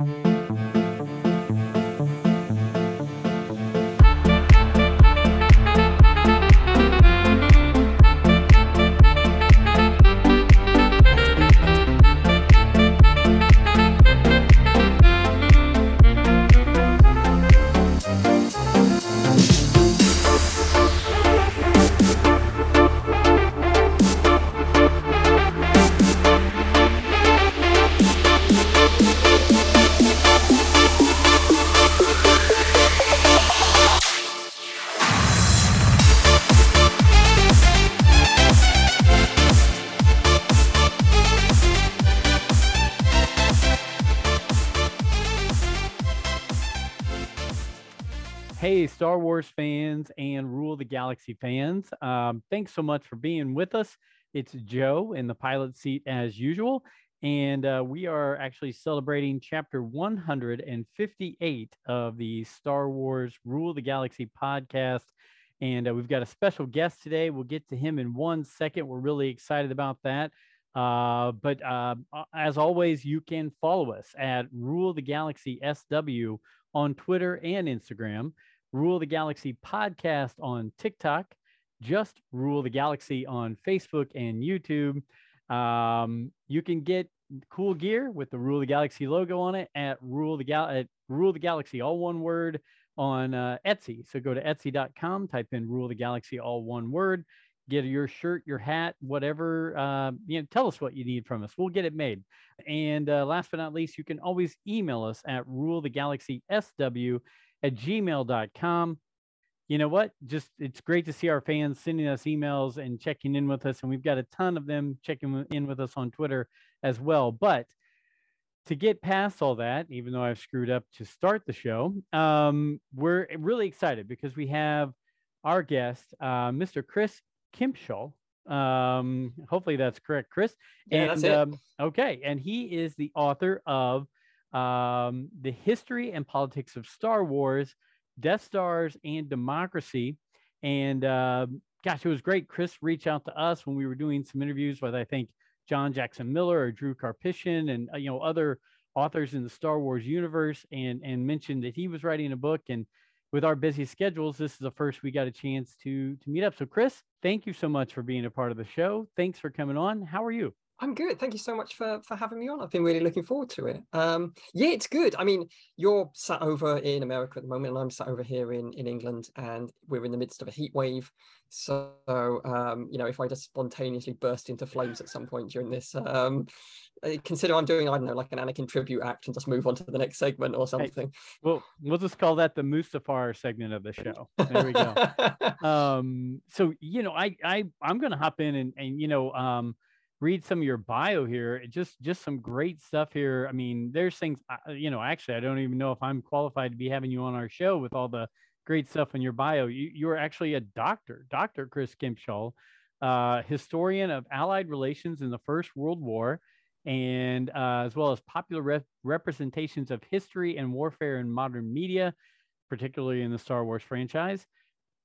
Hey, Star Wars fans and Rule the Galaxy fans. Um, thanks so much for being with us. It's Joe in the pilot seat as usual. And uh, we are actually celebrating chapter 158 of the Star Wars Rule the Galaxy podcast. And uh, we've got a special guest today. We'll get to him in one second. We're really excited about that. Uh, but uh, as always, you can follow us at Rule the Galaxy SW on Twitter and Instagram. Rule the Galaxy podcast on TikTok, just Rule the Galaxy on Facebook and YouTube. Um, you can get cool gear with the Rule the Galaxy logo on it at Rule the Gal at Rule the Galaxy, all one word on uh, Etsy. So go to Etsy.com, type in Rule the Galaxy, all one word. Get your shirt, your hat, whatever. Uh, you know, tell us what you need from us. We'll get it made. And uh, last but not least, you can always email us at Rule the Galaxy SW at gmail.com. You know what? Just it's great to see our fans sending us emails and checking in with us. And we've got a ton of them checking in with us on Twitter as well. But to get past all that, even though I've screwed up to start the show, um, we're really excited because we have our guest, uh, Mr. Chris Kempshall. Um, hopefully that's correct, Chris. Yeah, and that's it. Um, okay, and he is the author of um, the history and politics of Star Wars, Death Stars, and democracy. And uh, gosh, it was great. Chris reached out to us when we were doing some interviews with, I think, John Jackson Miller or Drew Karpyshyn and uh, you know other authors in the Star Wars universe, and and mentioned that he was writing a book. And with our busy schedules, this is the first we got a chance to to meet up. So, Chris, thank you so much for being a part of the show. Thanks for coming on. How are you? I'm good. Thank you so much for for having me on. I've been really looking forward to it. Um, yeah, it's good. I mean, you're sat over in America at the moment, and I'm sat over here in in England, and we're in the midst of a heat wave. So, um, you know, if I just spontaneously burst into flames at some point during this, um, uh, consider I'm doing I don't know like an Anakin tribute act and just move on to the next segment or something. Well, we'll just call that the Mustafar segment of the show. There we go. um, so you know, I I I'm gonna hop in and and you know, um, read some of your bio here. Just just some great stuff here. I mean, there's things you know. Actually, I don't even know if I'm qualified to be having you on our show with all the great stuff in your bio. You you're actually a doctor, Doctor Chris Kempshall, uh, historian of Allied relations in the First World War. And uh, as well as popular rep- representations of history and warfare in modern media, particularly in the Star Wars franchise.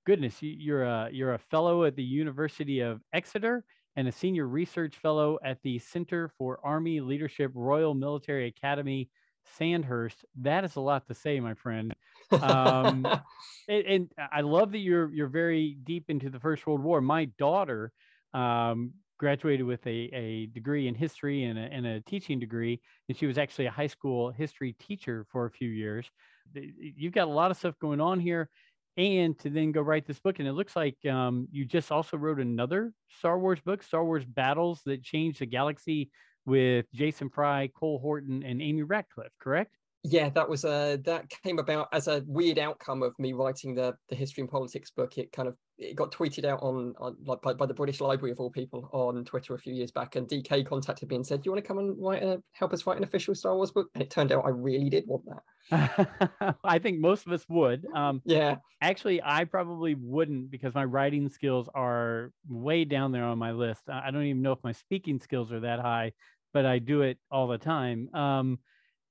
Goodness, you, you're a you're a fellow at the University of Exeter and a senior research fellow at the Center for Army Leadership Royal Military Academy, Sandhurst. That is a lot to say, my friend. Um, and, and I love that you're you're very deep into the First World War. My daughter um, graduated with a, a degree in history and a, and a teaching degree, and she was actually a high school history teacher for a few years. You've got a lot of stuff going on here and to then go write this book. And it looks like um, you just also wrote another Star Wars book, Star Wars Battles That Changed the Galaxy, with Jason Fry, Cole Horton, and Amy Ratcliffe, correct? Yeah that was a that came about as a weird outcome of me writing the the history and politics book. It kind of it got tweeted out on, on like by, by the british library of all people on twitter a few years back and dk contacted me and said do you want to come and write a help us write an official star wars book? And it turned out i really did want that. I think most of us would um yeah. actually i probably wouldn't because my writing skills are way down there on my list. I don't even know if my speaking skills are that high but i do it all the time. Um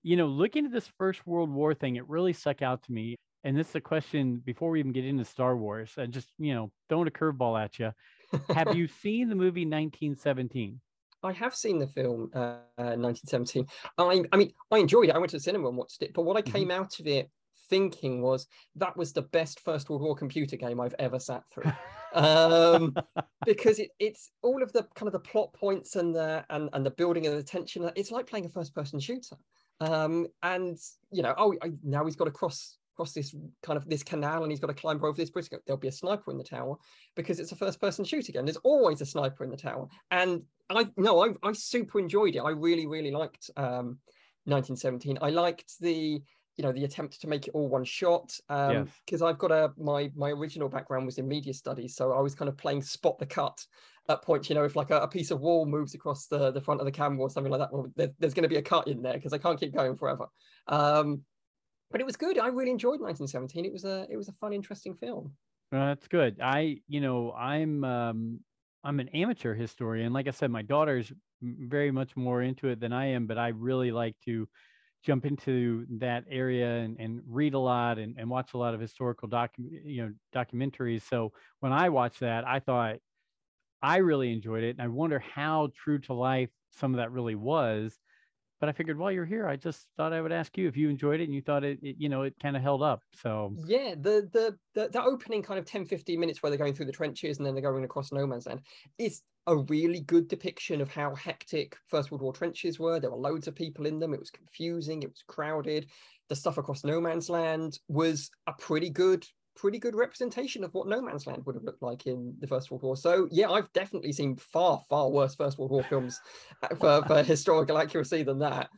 you know, looking at this First World War thing, it really stuck out to me. And this is a question before we even get into Star Wars. and just, you know, throwing a curveball at you. Have you seen the movie 1917? I have seen the film uh, 1917. I, I mean, I enjoyed it. I went to the cinema and watched it. But what I came mm-hmm. out of it thinking was that was the best First World War computer game I've ever sat through. um, because it, it's all of the kind of the plot points and the and, and the building and the tension. It's like playing a first person shooter. Um, and you know, oh, I, now he's got to cross across this kind of this canal and he's got to climb over this bridge. There'll be a sniper in the tower because it's a first person shoot again. There's always a sniper in the tower. And I no, I, I super enjoyed it. I really, really liked um 1917. I liked the you know the attempt to make it all one shot um because yes. i've got a my my original background was in media studies so i was kind of playing spot the cut at points you know if like a, a piece of wall moves across the the front of the camera or something like that well there, there's going to be a cut in there because i can't keep going forever um but it was good. I really enjoyed 1917. It was a it was a fun, interesting film. Uh, that's good. I you know I'm um, I'm an amateur historian. Like I said, my daughter's very much more into it than I am, but I really like to jump into that area and, and read a lot and, and watch a lot of historical docu- you know documentaries. So when I watched that, I thought I really enjoyed it. And I wonder how true to life some of that really was but I figured while you're here, I just thought I would ask you if you enjoyed it and you thought it, it you know, it kind of held up. So yeah, the, the, the the opening kind of 10, 15 minutes where they're going through the trenches and then they're going across no man's land is a really good depiction of how hectic First World War trenches were. There were loads of people in them. It was confusing. It was crowded. The stuff across no man's land was a pretty good pretty good representation of what no man's land would have looked like in the first world war. So yeah i've definitely seen far far worse first world war films uh, for, for historical accuracy than that.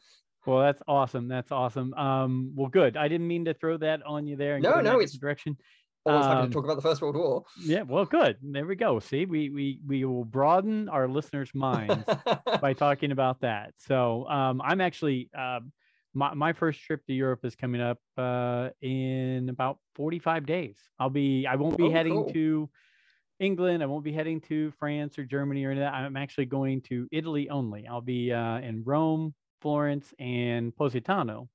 Well that's awesome. That's awesome. Um well good. I didn't mean to throw that on you there no no it's direction. always um, happy to um, talk about the first world war. yeah well good. There we go. See we we we will broaden our listeners minds by talking about that. So um i'm actually um my, my first trip to Europe is coming up uh, in about 45 days. I'll be, I won't be oh, heading cool. to England. I won't be heading to France or Germany or any of that. I'm actually going to Italy only. I'll be uh, in Rome, Florence, and Positano.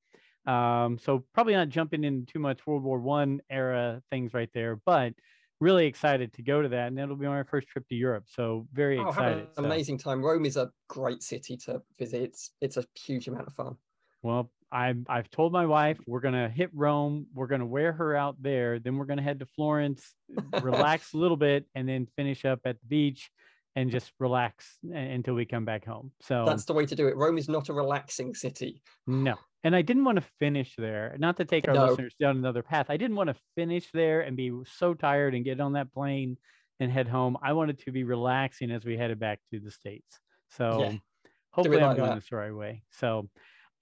Um, so probably not jumping into too much World War One era things right there, but really excited to go to that. And it'll be my first trip to Europe. So very oh, excited. Have an amazing time. Rome is a great city to visit. It's it's a huge amount of fun. Well, I've I've told my wife we're gonna hit Rome. We're gonna wear her out there. Then we're gonna head to Florence, relax a little bit, and then finish up at the beach and just relax until we come back home. So that's the way to do it. Rome is not a relaxing city. No. And I didn't want to finish there, not to take our no. listeners down another path. I didn't want to finish there and be so tired and get on that plane and head home. I wanted to be relaxing as we headed back to the States. So yeah. hopefully I'm going that. this the right way. So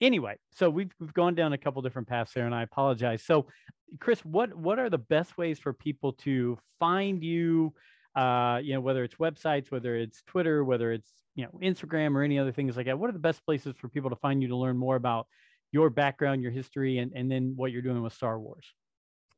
anyway, so we've we've gone down a couple different paths there, and I apologize. So, Chris, what what are the best ways for people to find you? Uh, you know, whether it's websites, whether it's Twitter, whether it's you know Instagram or any other things like that. What are the best places for people to find you to learn more about your background, your history, and and then what you're doing with Star Wars?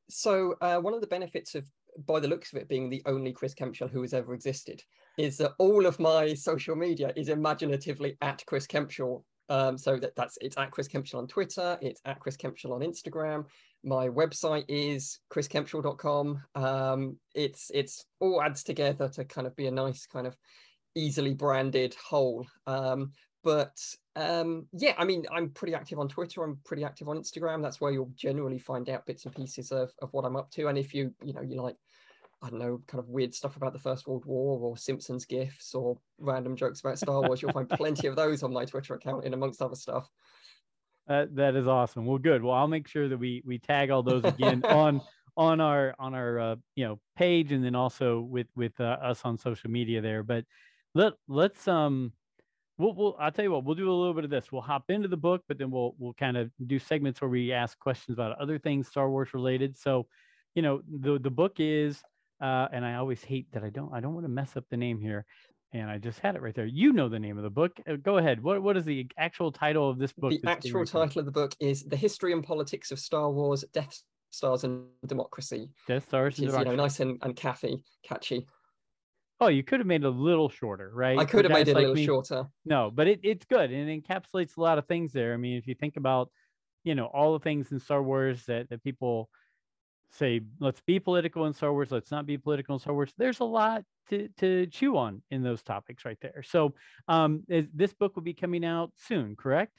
So, uh, one of the benefits of by the looks of it being the only Chris Kempshall who has ever existed, is that all of my social media is imaginatively at Chris Kempshall um, so that, that's it's at Chris Kempshall on Twitter, it's at Chris Kempshall on Instagram. My website is chriskempshall.com. Um, it's it's all adds together to kind of be a nice kind of easily branded whole. Um, but um, yeah, I mean, I'm pretty active on Twitter. I'm pretty active on Instagram. That's where you'll generally find out bits and pieces of, of what I'm up to. And if you, you know, you like I don't know, kind of weird stuff about the First World War or Simpsons gifs or random jokes about Star Wars, you'll find plenty of those on my Twitter account, in amongst other stuff. That that is awesome. Well, good. Well, I'll make sure that we we tag all those again on on our on our uh, you know page, and then also with with uh, us on social media there. But let let's um. We'll, we'll, I'll tell you what, we'll do a little bit of this. We'll hop into the book, but then we'll, we'll kind of do segments where we ask questions about other things Star Wars related. So, you know, the, the book is uh, and I always hate that I don't I don't want to mess up the name here. And I just had it right there. You know the name of the book. Uh, go ahead. What what is the actual title of this book? The actual title of the book is "The History and Politics of Star Wars: Death Stars and Democracy." Death Stars and is, Democracy. You know, nice and, and catchy, catchy. Oh, you could have made it a little shorter, right? I could have made it like a little me. shorter. No, but it, it's good and it encapsulates a lot of things there. I mean, if you think about, you know, all the things in Star Wars that, that people say let's be political in Star Wars, let's not be political in Star Wars. There's a lot to to chew on in those topics right there. So um, is, this book will be coming out soon, correct?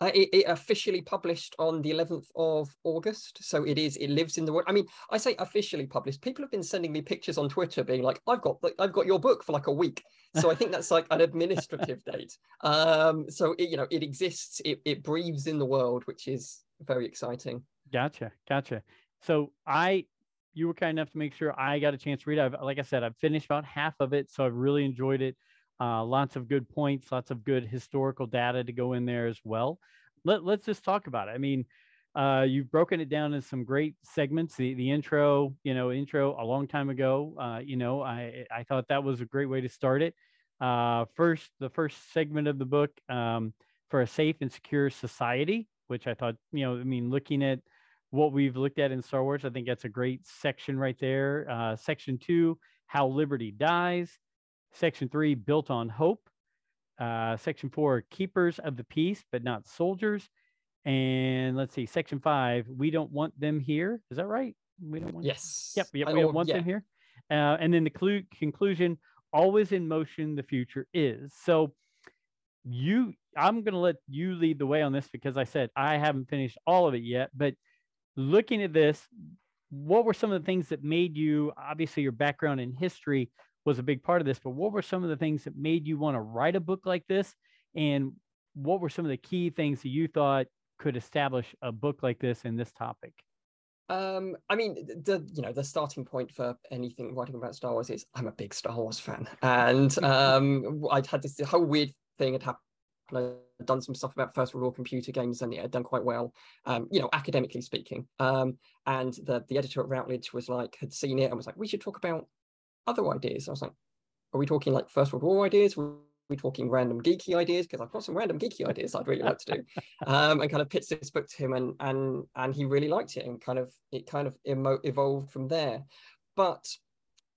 Uh, it, it, officially published on the 11th of August. So it is, it lives in the world. I mean, I say officially published. People have been sending me pictures on Twitter being like, I've got, I've got your book for like a week. So I think that's like an administrative date. Um, so it, you know, it exists, it, it breathes in the world, which is very exciting. Gotcha. Gotcha. So I, you were kind enough to make sure I got a chance to read it. I've, like I said, I've finished about half of it. So I've really enjoyed it. Uh, lots of good points, lots of good historical data to go in there as well. Let, let's just talk about it. I mean, uh, you've broken it down in some great segments. The the intro, you know, intro a long time ago. Uh, you know, I I thought that was a great way to start it. Uh, first, the first segment of the book um, for a safe and secure society, which I thought, you know, I mean, looking at what we've looked at in Star Wars, I think that's a great section right there. Uh, section two, how liberty dies. Section three, built on hope. Uh, section four, keepers of the peace, but not soldiers. And let's see, section five, we don't want them here. Is that right? We don't want. Yes. Yep. Yep. we don't want yeah. them here. Uh, and then the clu- conclusion, always in motion, the future is. So you, I'm going to let you lead the way on this because I said I haven't finished all of it yet. But looking at this, what were some of the things that made you, obviously, your background in history was a big part of this, but what were some of the things that made you want to write a book like this? And what were some of the key things that you thought could establish a book like this in this topic? Um, I mean, the you know the starting point for anything writing about Star Wars is I'm a big Star Wars fan, and um, I'd had this whole weird thing had happened. I'd done some stuff about First World War computer games, and it had done quite well, um, you know, academically speaking. Um, and the the editor at Routledge was like, had seen it and was like, we should talk about other ideas. I was like, are we talking like First World War ideas? Are we talking random geeky ideas? Because I've got some random geeky ideas I'd really like to do. Um, and kind of pitched this book to him, and and and he really liked it, and kind of it kind of emo- evolved from there. But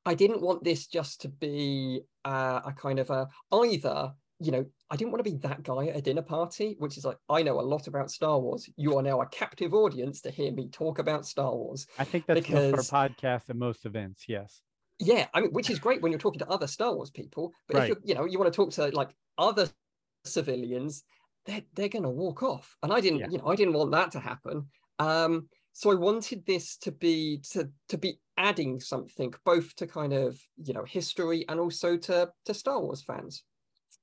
I didn't want this just to be uh, a kind of a either you know, I didn't want to be that guy at a dinner party, which is like, I know a lot about Star Wars. You are now a captive audience to hear me talk about Star Wars. I think that's because... for a podcast at most events. Yes. Yeah, I mean, which is great when you're talking to other Star Wars people. But right. if you you know you want to talk to like other civilians, they're they're going to walk off, and I didn't yeah. you know I didn't want that to happen. Um, so I wanted this to be to to be adding something both to kind of you know history and also to to Star Wars fans,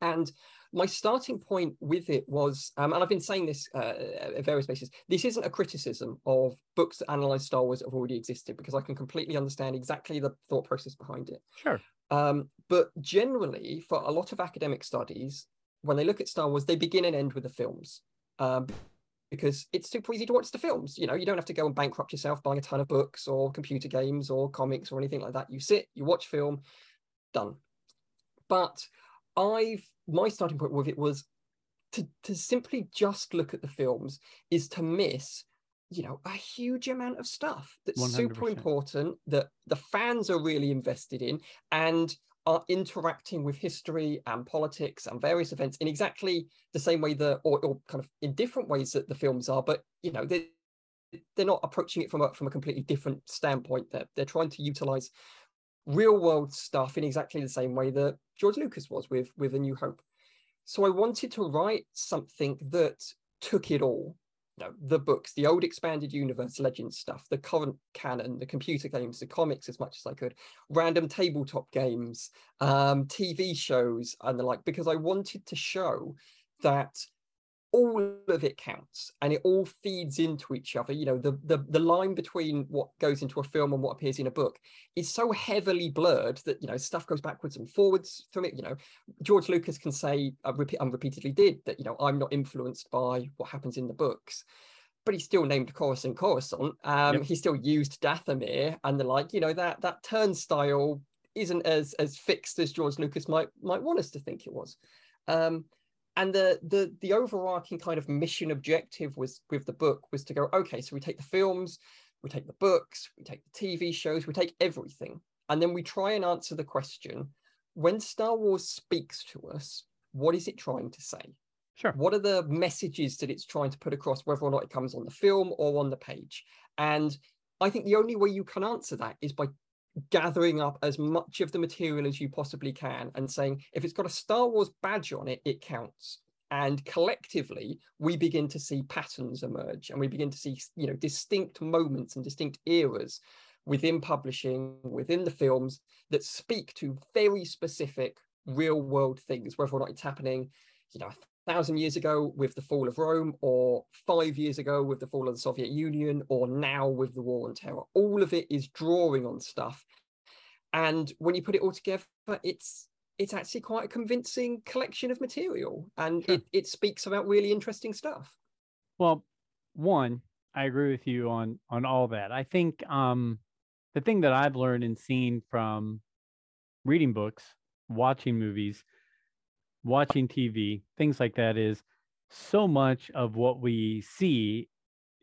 and my starting point with it was, um, and I've been saying this uh, at various places, this isn't a criticism of books that analyze Star Wars that have already existed because I can completely understand exactly the thought process behind it. Sure. Um, but generally, for a lot of academic studies, when they look at Star Wars, they begin and end with the films. Um, because it's super easy to watch the films. You know, you don't have to go and bankrupt yourself buying a ton of books or computer games or comics or anything like that. You sit, you watch film, done. But I've my starting point with it was to to simply just look at the films is to miss you know a huge amount of stuff that's 100%. super important that the fans are really invested in and are interacting with history and politics and various events in exactly the same way that or, or kind of in different ways that the films are but you know they they're not approaching it from a from a completely different standpoint they're, they're trying to utilize real world stuff in exactly the same way that George Lucas was with with A New Hope. So I wanted to write something that took it all. You know, the books, the old expanded universe legend stuff, the current canon, the computer games, the comics as much as I could, random tabletop games, um, TV shows, and the like, because I wanted to show that all of it counts and it all feeds into each other you know the, the the line between what goes into a film and what appears in a book is so heavily blurred that you know stuff goes backwards and forwards from it you know george lucas can say uh, repeat, repeatedly did that you know i'm not influenced by what happens in the books but he still named Coruscant Coruscant. Um, yep. He still used Dathomir and the like. You know that that turnstile isn't as as fixed as George Lucas might might want us to think it was. Um, and the the the overarching kind of mission objective was with the book was to go okay so we take the films we take the books we take the tv shows we take everything. And then we try and answer the question when star wars speaks to us what is it trying to say? Sure. What are the messages that it's trying to put across whether or not it comes on the film or on the page? And I think the only way you can answer that is by gathering up as much of the material as you possibly can and saying if it's got a Star Wars badge on it, it counts. And collectively, we begin to see patterns emerge, and we begin to see, you know, distinct moments and distinct eras within publishing, within the films that speak to very specific real world things, whether or not it's happening, you know, thousand years ago with the fall of Rome, or five years ago with the fall of the Soviet Union, or now with the war on terror. All of it is drawing on stuff. And when you put it all together, it's it's actually quite a convincing collection of material and sure. it, it speaks about really interesting stuff. Well, one, I agree with you on on all that. I think um the thing that I've learned and seen from reading books, watching movies, watching TV, things like that is so much of what we see,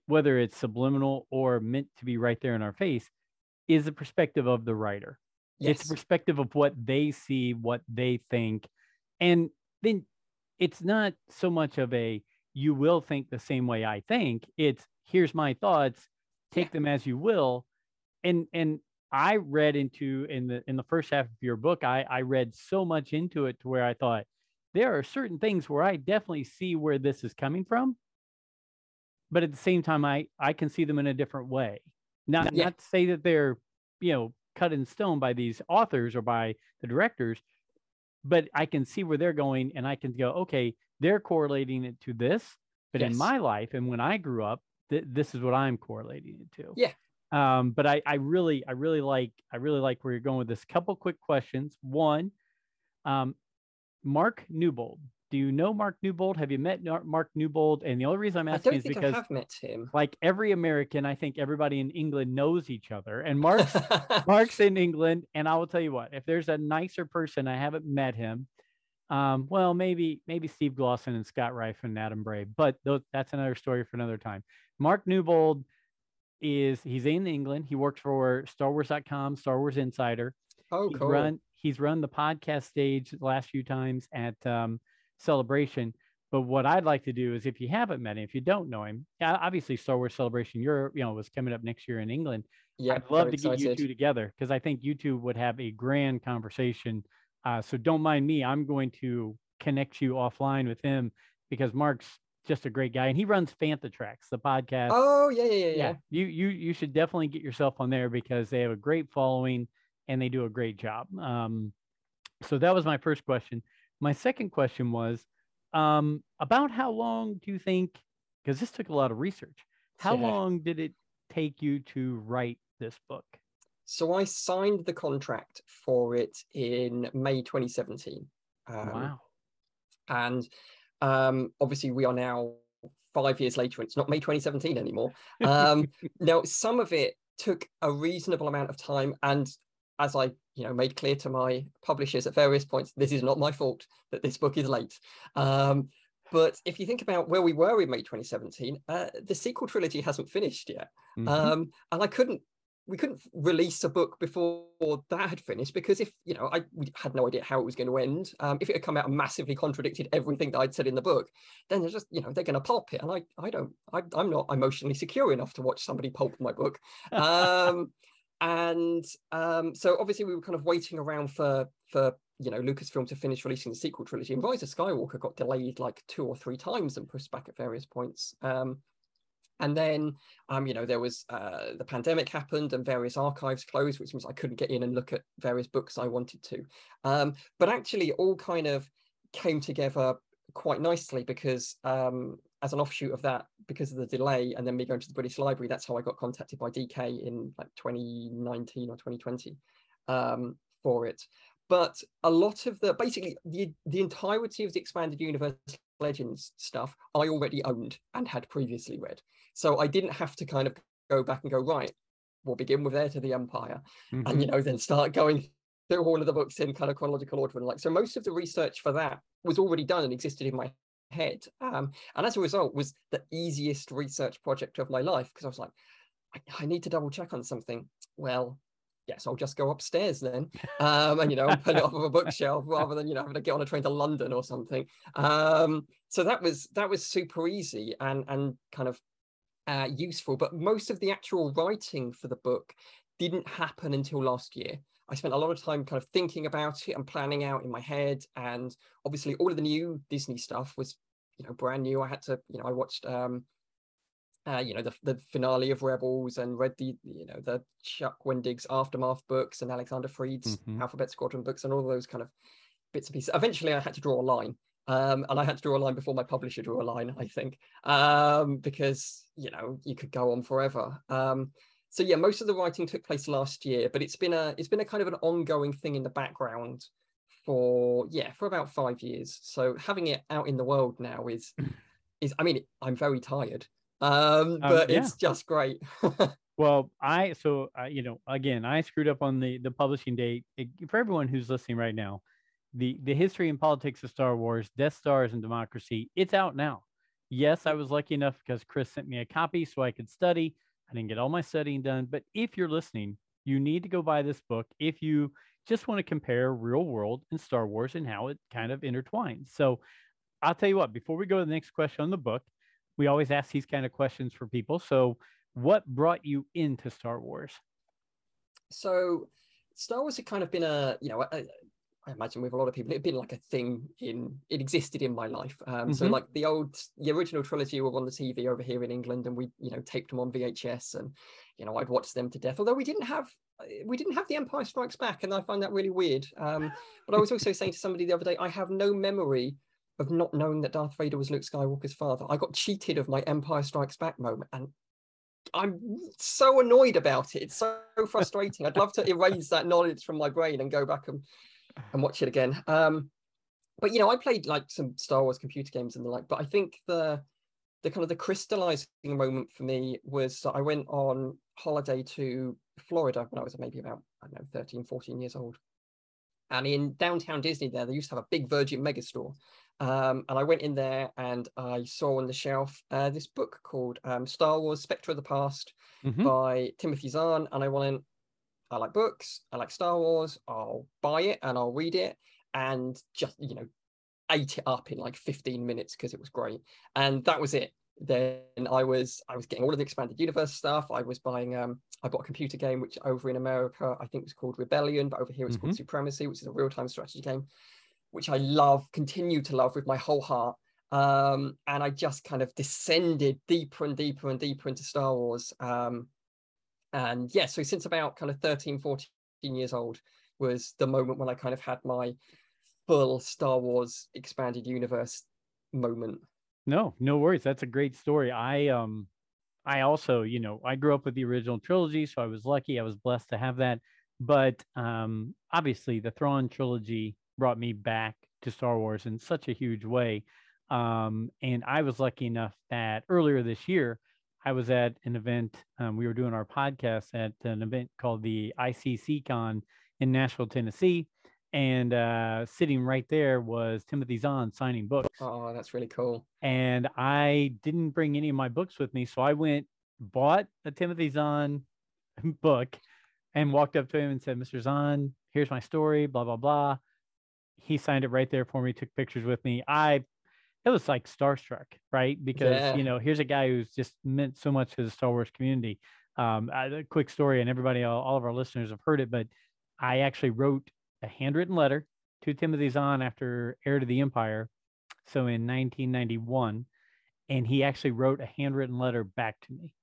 whether it's subliminal or meant to be right there in our face, is the perspective of the writer. Yes. It's perspective of what they see, what they think. And then it's not so much of a you will think the same way I think. It's here's my thoughts, take yeah. them as you will and and I read into in the in the first half of your book, I I read so much into it to where I thought there are certain things where I definitely see where this is coming from, but at the same time, I I can see them in a different way. Not yeah. not to say that they're you know cut in stone by these authors or by the directors, but I can see where they're going, and I can go, okay, they're correlating it to this, but yes. in my life and when I grew up, th- this is what I'm correlating it to. Yeah, um, but I, I really, I really like, I really like where you're going with this. Couple quick questions. One, um, Mark Newbold. Do you know Mark Newbold? Have you met Mark Newbold? And the only reason I'm asking is because I have met him. Like every American, I think everybody in England knows each other. And Mark's Mark's in England, and I will tell you what: if there's a nicer person, I haven't met him. Um, well, maybe maybe Steve Glosson and Scott Rife and Adam Bray, but th- that's another story for another time. Mark Newbold is he's in England. He works for Star Wars.com, Star Wars Insider. Oh, he's cool. Run, he's run the podcast stage the last few times at um, Celebration. But what I'd like to do is, if you haven't met him, if you don't know him, obviously Star Wars Celebration, you're you know was coming up next year in England. Yeah, I'd love to excited. get you two together because I think you two would have a grand conversation. Uh, so don't mind me. I'm going to connect you offline with him because Mark's just a great guy, and he runs Fantha Tracks, the podcast. Oh yeah, yeah, yeah, yeah. You you you should definitely get yourself on there because they have a great following and they do a great job. Um, so that was my first question. My second question was um, about how long do you think? Because this took a lot of research. How yeah. long did it take you to write this book? So I signed the contract for it in May 2017. Um, wow. And um, obviously, we are now five years later, and it's not May 2017 anymore. Um, now, some of it took a reasonable amount of time, and as I, you know, made clear to my publishers at various points, this is not my fault that this book is late. Um, but if you think about where we were in May 2017, uh, the sequel trilogy hasn't finished yet, mm-hmm. um, and I couldn't we couldn't release a book before that had finished because if you know I we had no idea how it was going to end. Um, if it had come out and massively contradicted everything that I'd said in the book, then they're just you know they're going to pulp it, and I I don't I, am not emotionally secure enough to watch somebody pulp my book. Um, and um, so obviously we were kind of waiting around for for you know Lucasfilm to finish releasing the sequel trilogy, and Rise of Skywalker got delayed like two or three times and pushed back at various points. Um, and then, um, you know, there was uh, the pandemic happened and various archives closed, which means I couldn't get in and look at various books I wanted to. Um, but actually, all kind of came together quite nicely because, um, as an offshoot of that, because of the delay and then me going to the British Library, that's how I got contacted by DK in like 2019 or 2020 um, for it. But a lot of the basically the the entirety of the expanded universe Legends stuff I already owned and had previously read. So I didn't have to kind of go back and go, right, we'll begin with Heir to the Empire. Mm-hmm. And, you know, then start going through all of the books in kind of chronological order. And like, so most of the research for that was already done and existed in my head. Um, and as a result, was the easiest research project of my life because I was like, I, I need to double check on something. Well, yes, I'll just go upstairs then, um, and you know, put it off of a bookshelf rather than you know having to get on a train to London or something. Um, so that was that was super easy and and kind of uh, useful. But most of the actual writing for the book didn't happen until last year. I spent a lot of time kind of thinking about it and planning out in my head. And obviously, all of the new Disney stuff was, you know, brand new. I had to, you know, I watched, um, uh, you know, the, the finale of Rebels and read the, you know, the Chuck Wendig's Aftermath books and Alexander Freed's mm-hmm. Alphabet Squadron books and all those kind of bits and pieces. Eventually, I had to draw a line. Um, and I had to draw a line before my publisher drew a line, I think, um, because you know you could go on forever. Um, so yeah, most of the writing took place last year, but it's been a it's been a kind of an ongoing thing in the background for yeah for about five years. So having it out in the world now is is I mean I'm very tired, um, um but yeah. it's just great. well, I so uh, you know again I screwed up on the the publishing date it, for everyone who's listening right now. The the history and politics of Star Wars, Death Stars and democracy. It's out now. Yes, I was lucky enough because Chris sent me a copy so I could study I didn't get all my studying done. But if you're listening, you need to go buy this book if you just want to compare real world and Star Wars and how it kind of intertwines. So I'll tell you what, before we go to the next question on the book, we always ask these kind of questions for people. So, what brought you into Star Wars? So, Star Wars had kind of been a, you know, a, I imagine with a lot of people, it had been like a thing in it existed in my life. Um, mm-hmm. So like the old, the original trilogy were on the TV over here in England, and we you know taped them on VHS, and you know I'd watch them to death. Although we didn't have we didn't have the Empire Strikes Back, and I find that really weird. Um, but I was also saying to somebody the other day, I have no memory of not knowing that Darth Vader was Luke Skywalker's father. I got cheated of my Empire Strikes Back moment, and I'm so annoyed about it. It's so frustrating. I'd love to erase that knowledge from my brain and go back and and watch it again. Um, but you know, I played like some Star Wars computer games and the like. But I think the the kind of the crystallizing moment for me was that I went on holiday to Florida when I was maybe about I don't know 13, 14 years old. And in downtown Disney, there they used to have a big Virgin Megastore. Um, and I went in there and I saw on the shelf uh, this book called um, Star Wars: Spectre of the Past mm-hmm. by Timothy Zahn, and I went, I like books, I like Star Wars, I'll buy it and I'll read it and just, you know, ate it up in like 15 minutes because it was great. And that was it. Then I was I was getting all of the expanded universe stuff. I was buying um I bought a computer game which over in America I think was called Rebellion, but over here it's mm-hmm. called Supremacy, which is a real-time strategy game, which I love, continue to love with my whole heart. Um, and I just kind of descended deeper and deeper and deeper into Star Wars. Um, and yeah so since about kind of 13 14 years old was the moment when i kind of had my full star wars expanded universe moment no no worries that's a great story i um i also you know i grew up with the original trilogy so i was lucky i was blessed to have that but um obviously the Thrawn trilogy brought me back to star wars in such a huge way um and i was lucky enough that earlier this year I was at an event. Um, we were doing our podcast at an event called the ICC Con in Nashville, Tennessee. And uh, sitting right there was Timothy Zahn signing books. Oh, that's really cool. And I didn't bring any of my books with me. So I went, bought a Timothy Zahn book and walked up to him and said, Mr. Zahn, here's my story, blah, blah, blah. He signed it right there for me, took pictures with me. I it was like starstruck, right? Because yeah. you know, here's a guy who's just meant so much to the Star Wars community. Um, a quick story, and everybody, all, all, of our listeners have heard it, but I actually wrote a handwritten letter to Timothy Zahn after Heir to the Empire, so in 1991, and he actually wrote a handwritten letter back to me.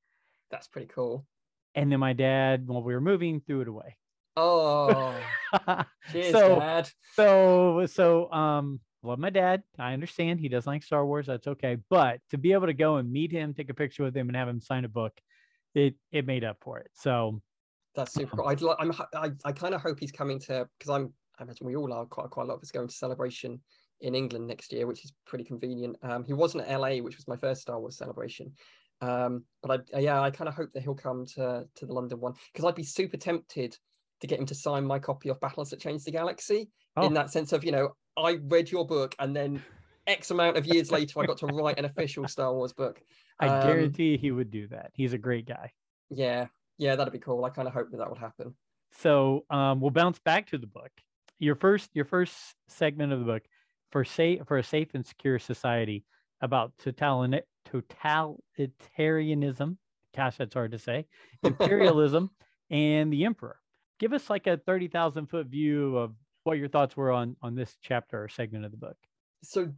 That's pretty cool. And then my dad, while we were moving, threw it away. Oh, cheers, so, Dad. So, so, um, love my dad. I understand he doesn't like Star Wars. That's okay. But to be able to go and meet him, take a picture with him, and have him sign a book, it it made up for it. So that's super cool. I'd like, I'm I, I kind of hope he's coming to because I'm I imagine we all are quite quite a lot of us going to celebration in England next year, which is pretty convenient. Um, he wasn't at LA, which was my first Star Wars celebration. Um, but I yeah, I kind of hope that he'll come to to the London one because I'd be super tempted to get him to sign my copy of Battles That Changed the Galaxy oh. in that sense of you know I read your book and then X amount of years later I got to write an official Star Wars book. I um, guarantee he would do that. He's a great guy. Yeah, yeah, that'd be cool. I kind of hope that that would happen. So um, we'll bounce back to the book. Your first, your first segment of the book for safe for a safe and secure society. about totalitarianism. Gosh, that's hard to say. Imperialism and the emperor. Give us like a 30,000 foot view of what your thoughts were on, on this chapter or segment of the book. So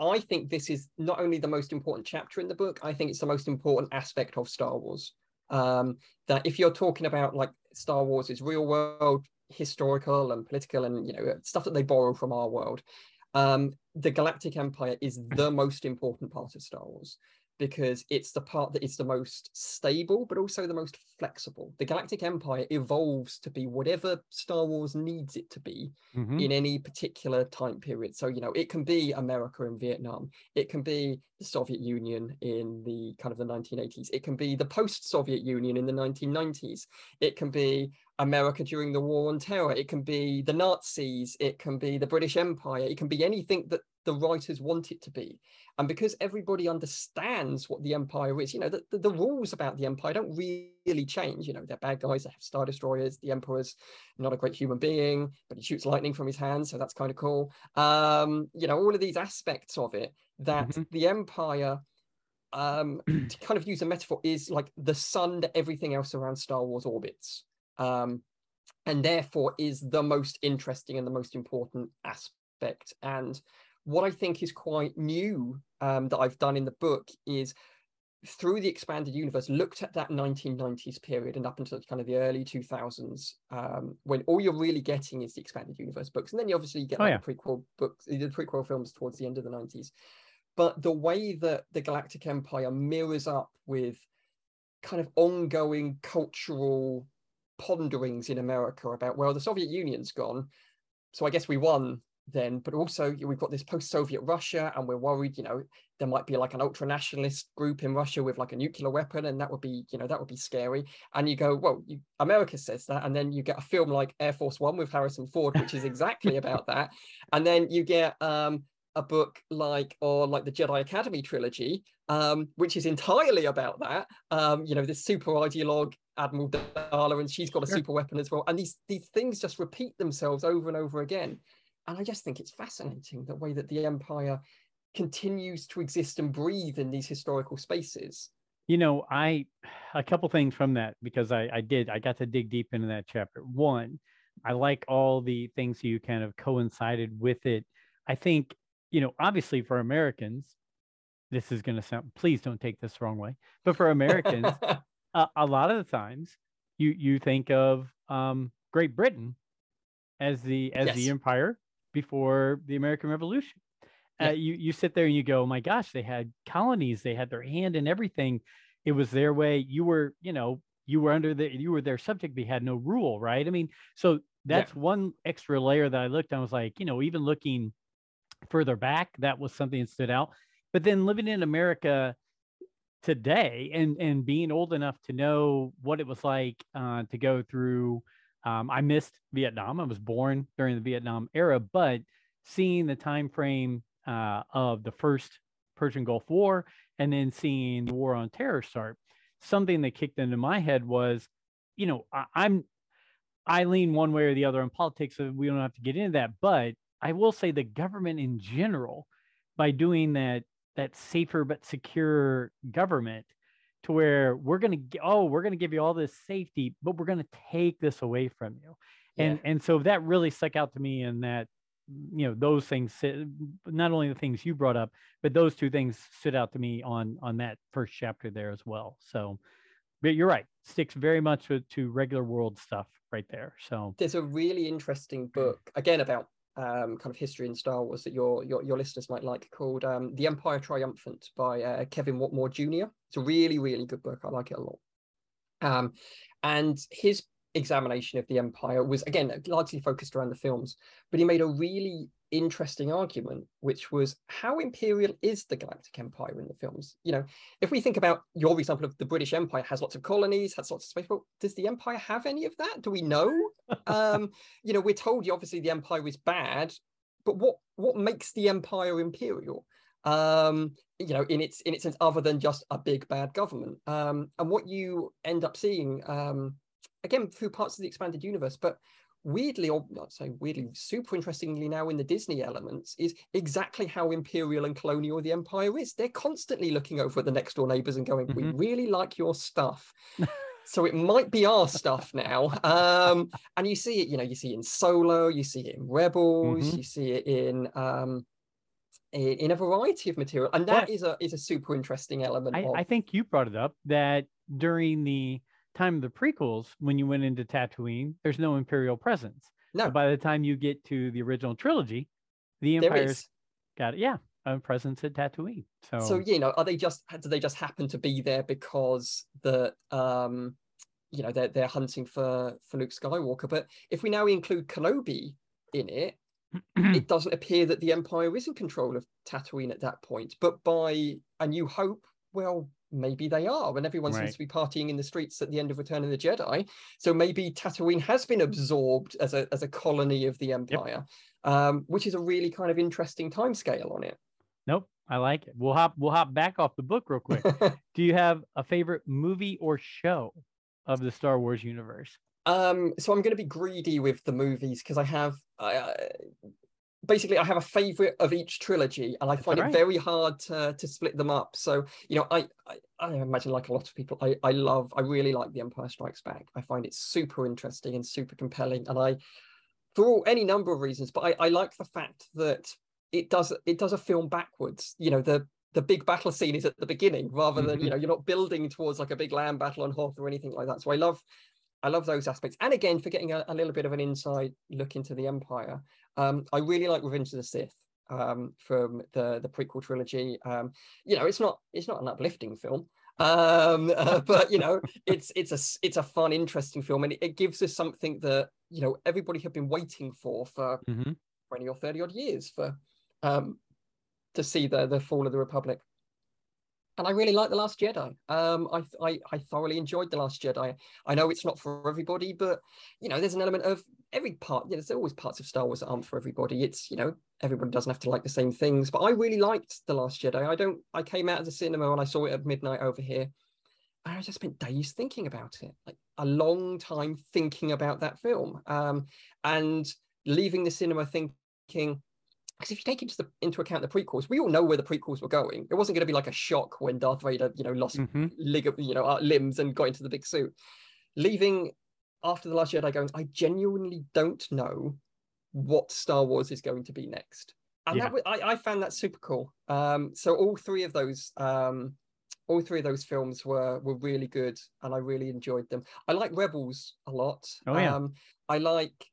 I think this is not only the most important chapter in the book, I think it's the most important aspect of Star Wars. Um, that if you're talking about like Star Wars is real world, historical and political and you know stuff that they borrow from our world, um, the Galactic Empire is the most important part of Star Wars because it's the part that is the most stable, but also the most flexible. The Galactic Empire evolves to be whatever Star Wars needs it to be mm-hmm. in any particular time period. So, you know, it can be America in Vietnam, it can be the Soviet Union in the kind of the 1980s, it can be the post Soviet Union in the 1990s, it can be America during the War on Terror, it can be the Nazis, it can be the British Empire, it can be anything that the writers want it to be. And because everybody understands what the Empire is, you know, the, the, the, rules about the Empire don't really change. You know, they're bad guys, they have Star Destroyers, the Emperor's not a great human being, but he shoots lightning from his hand, so that's kind of cool. Um, you know, all of these aspects of it that mm-hmm. the Empire um, to kind of use a metaphor, is like the sun that everything else around Star Wars orbits. Um, and therefore is the most interesting and the most important aspect. And what I think is quite new um, that I've done in the book is through the expanded universe looked at that 1990s period and up until kind of the early 2000s um, when all you're really getting is the expanded universe books. And then you obviously get oh, like yeah. the prequel books the prequel films towards the end of the 90s but the way that the galactic empire mirrors up with kind of ongoing cultural ponderings in america about well the soviet union's gone so i guess we won then, but also we've got this post-Soviet Russia, and we're worried, you know, there might be like an ultra-nationalist group in Russia with like a nuclear weapon, and that would be, you know, that would be scary. And you go, well, you, America says that, and then you get a film like Air Force One with Harrison Ford, which is exactly about that, and then you get um, a book like or like the Jedi Academy trilogy, um, which is entirely about that. Um, you know, this super ideologue Admiral Daala, and she's got a super weapon as well. And these these things just repeat themselves over and over again and I just think it's fascinating the way that the empire continues to exist and breathe in these historical spaces. You know, I a couple things from that because I, I did I got to dig deep into that chapter. One, I like all the things you kind of coincided with it. I think, you know, obviously for Americans, this is going to sound please don't take this the wrong way, but for Americans, uh, a lot of the times you you think of um, Great Britain as the as yes. the empire before the American Revolution. Yeah. Uh, you you sit there and you go, oh my gosh, they had colonies, they had their hand in everything. It was their way. You were, you know, you were under the you were their subject. They had no rule, right? I mean, so that's yeah. one extra layer that I looked. I was like, you know, even looking further back, that was something that stood out. But then living in America today and and being old enough to know what it was like uh, to go through um, I missed Vietnam. I was born during the Vietnam era, but seeing the time frame uh, of the first Persian Gulf War and then seeing the war on terror start, something that kicked into my head was, you know, I, I'm I lean one way or the other on politics, so we don't have to get into that. But I will say the government in general, by doing that that safer but secure government, to where we're going to oh we're going to give you all this safety but we're going to take this away from you. And yeah. and so that really stuck out to me in that you know those things not only the things you brought up but those two things stood out to me on on that first chapter there as well. So but you're right sticks very much to, to regular world stuff right there. So there's a really interesting mm. book again about um, kind of history in Star Wars that your your, your listeners might like called um, The Empire Triumphant by uh, Kevin Wetmore Jr. It's a really really good book. I like it a lot. Um, and his examination of the empire was again largely focused around the films, but he made a really interesting argument, which was how imperial is the Galactic Empire in the films? You know, if we think about your example of the British Empire has lots of colonies, has lots of space, but does the Empire have any of that? Do we know? Um, you know, we're told obviously the Empire is bad, but what what makes the Empire imperial? Um, you know, in its in its sense, other than just a big bad government. Um, and what you end up seeing, um, again, through parts of the expanded universe, but weirdly, or not say weirdly, super interestingly now in the Disney elements is exactly how imperial and colonial the empire is. They're constantly looking over at the next door neighbors and going, mm-hmm. "We really like your stuff." so it might be our stuff now. Um, and you see it, you know, you see it in Solo, you see it in Rebels, mm-hmm. you see it in um, in a variety of material, and that is a is a super interesting element. I, of... I think you brought it up that during the time of the prequels, when you went into Tatooine, there's no Imperial presence. No. But by the time you get to the original trilogy, the Empire's got it. Yeah, a presence at Tatooine. So, so you know, are they just do they just happen to be there because the um, you know, they're they're hunting for for Luke Skywalker? But if we now include Kenobi in it, it doesn't appear that the Empire is in control of Tatooine at that point. But by A New Hope, well, maybe they are. And everyone right. seems to be partying in the streets at the end of Return of the Jedi. So maybe Tatooine has been absorbed as a as a colony of the Empire, yep. um, which is a really kind of interesting timescale on it. Nope. I like it. We'll hop we'll hop back off the book real quick. Do you have a favorite movie or show of the Star Wars universe? Um, so I'm going to be greedy with the movies because I have uh, basically I have a favorite of each trilogy, and I find right. it very hard to to split them up. So you know, I, I, I imagine like a lot of people, I I love, I really like The Empire Strikes Back. I find it super interesting and super compelling, and I for all, any number of reasons, but I, I like the fact that it does it does a film backwards. You know, the the big battle scene is at the beginning rather than you know you're not building towards like a big land battle on Hoth or anything like that. So I love I love those aspects. And again, for getting a, a little bit of an inside look into the Empire, um, I really like Revenge of the Sith um, from the the prequel trilogy. Um, you know, it's not it's not an uplifting film, um, uh, but you know, it's it's a it's a fun, interesting film, and it, it, gives us something that you know everybody had been waiting for for mm-hmm. twenty or thirty odd years for um, to see the the fall of the Republic and I really like the Last Jedi. Um, I, I, I thoroughly enjoyed the Last Jedi. I know it's not for everybody, but you know, there's an element of every part. You know, there's always parts of Star Wars that aren't for everybody. It's you know, everybody doesn't have to like the same things. But I really liked the Last Jedi. I don't. I came out of the cinema and I saw it at midnight over here, and I just spent days thinking about it, like a long time thinking about that film, um, and leaving the cinema thinking because if you take into, the, into account the prequels, we all know where the prequels were going. It wasn't going to be like a shock when Darth Vader, you know, lost mm-hmm. lig- you know, uh, limbs and got into the big suit. Leaving after the Last Jedi, going, I genuinely don't know what Star Wars is going to be next, and yeah. that I, I found that super cool. Um, so all three of those, um, all three of those films were were really good, and I really enjoyed them. I like Rebels a lot. Oh yeah. Um, I like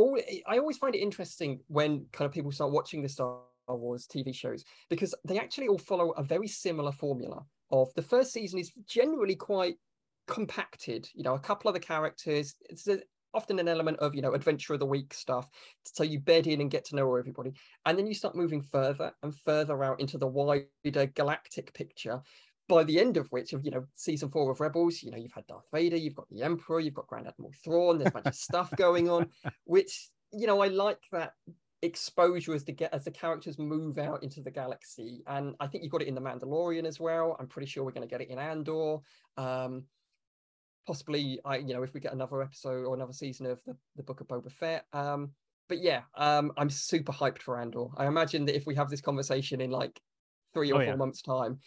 all I always find it interesting when kind of people start watching the Star Wars TV shows because they actually all follow a very similar formula of the first season is generally quite compacted, you know, a couple of the characters, it's a, often an element of, you know, adventure of the week stuff. So you bed in and get to know everybody. And then you start moving further and further out into the wider galactic picture by the end of which of you know season four of rebels you know you've had darth vader you've got the emperor you've got grand admiral thrawn there's a bunch of stuff going on which you know i like that exposure as the get as the characters move out into the galaxy and i think you got it in the mandalorian as well. I'm pretty sure we're going to get it in andor. Um possibly i you know if we get another episode or another season of the, the book of boba fett. Um but yeah um i'm super hyped for andor. I imagine that if we have this conversation in like three or oh, four yeah. months time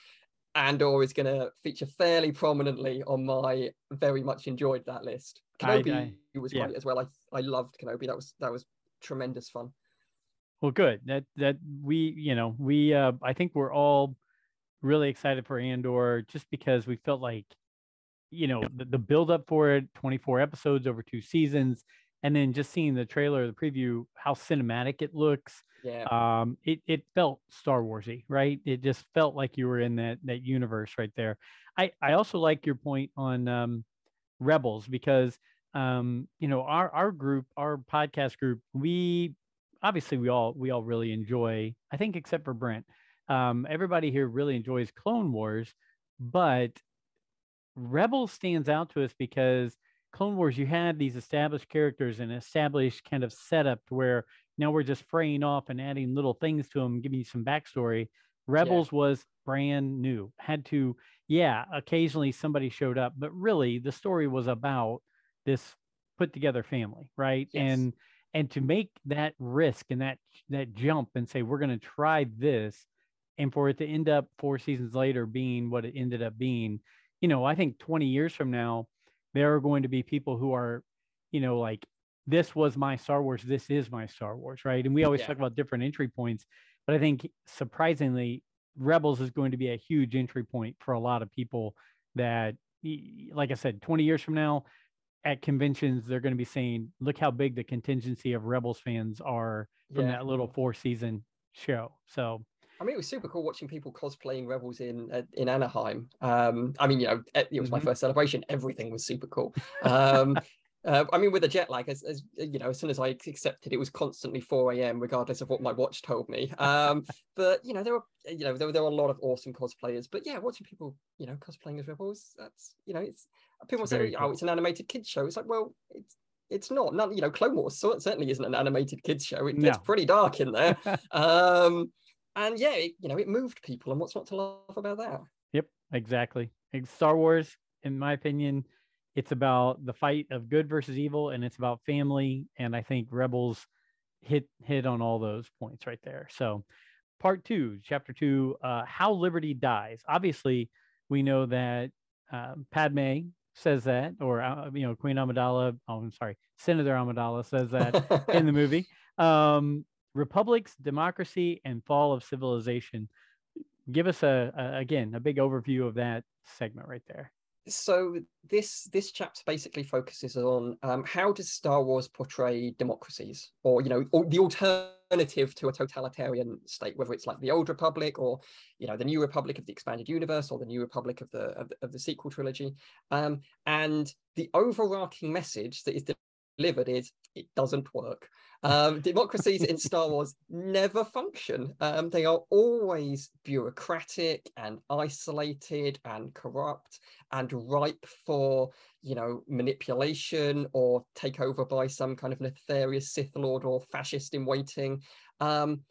Andor is going to feature fairly prominently on my very much enjoyed that list. Kenobi I, I, was yeah. great as well. I I loved Kenobi. That was that was tremendous fun. Well, good. That that we you know we uh, I think we're all really excited for Andor just because we felt like you know the, the build up for it 24 episodes over two seasons and then just seeing the trailer the preview how cinematic it looks yeah. Um, it, it felt Star Warsy, right? It just felt like you were in that that universe right there. I, I also like your point on um, Rebels because um, you know, our our group, our podcast group, we obviously we all we all really enjoy, I think except for Brent. Um, everybody here really enjoys Clone Wars, but Rebels stands out to us because Clone Wars, you had these established characters and established kind of setup to where now we're just fraying off and adding little things to them, giving you some backstory. Rebels yeah. was brand new. Had to, yeah, occasionally somebody showed up, but really the story was about this put together family, right? Yes. And and to make that risk and that that jump and say we're going to try this and for it to end up four seasons later being what it ended up being you know i think 20 years from now there are going to be people who are you know like this was my star wars this is my star wars right and we always Yeah. talk about different entry points but i think surprisingly rebels is going to be a huge entry point for a lot of people that like i said 20 years from now at conventions they're going to be saying look how big the contingency of rebels fans are from Yeah. that little four season show so I mean, it was super cool watching people cosplaying rebels in uh, in Anaheim. Um, I mean, you know, it, it was my Mhm. first celebration. Everything was super cool. Um, uh, I mean, with the jet lag, as, as you know, as soon as I accepted, it was constantly 4 a.m. regardless of what my watch told me. Um, but you know, there were you know there were, there were a lot of awesome cosplayers. But yeah, watching people you know cosplaying as rebels, that's you know, it's people It's say, very oh, it's an animated kids show. It's like, well, it's it's not. None, you know, Clone Wars certainly isn't an animated kids show. It No. pretty dark in there. um and yeah it, you know it moved people and what's not to love about that Yep, exactly. Star Wars, in my opinion, it's about the fight of good versus evil, and it's about family. And I think Rebels hit hit on all those points right there. So, part two, chapter two, uh, how Liberty dies. Obviously, we know that um, Padme says that, or uh, you know, Queen Amidala. Oh, I'm sorry, Senator Amidala says that in the movie. Um, Republics, democracy, and fall of civilization. Give us a, a again a big overview of that segment right there. so this this chapter basically focuses on um, how does star wars portray democracies or you know or the alternative to a totalitarian state whether it's like the old republic or you know the new republic of the expanded universe or the new republic of the of the, of the sequel trilogy um, and the overarching message that is delivered is it doesn't work um, democracies in Star Wars never function. Um, they are always bureaucratic and isolated and corrupt and ripe for, you know, manipulation or takeover by some kind of nefarious Sith Lord or fascist in waiting. Um,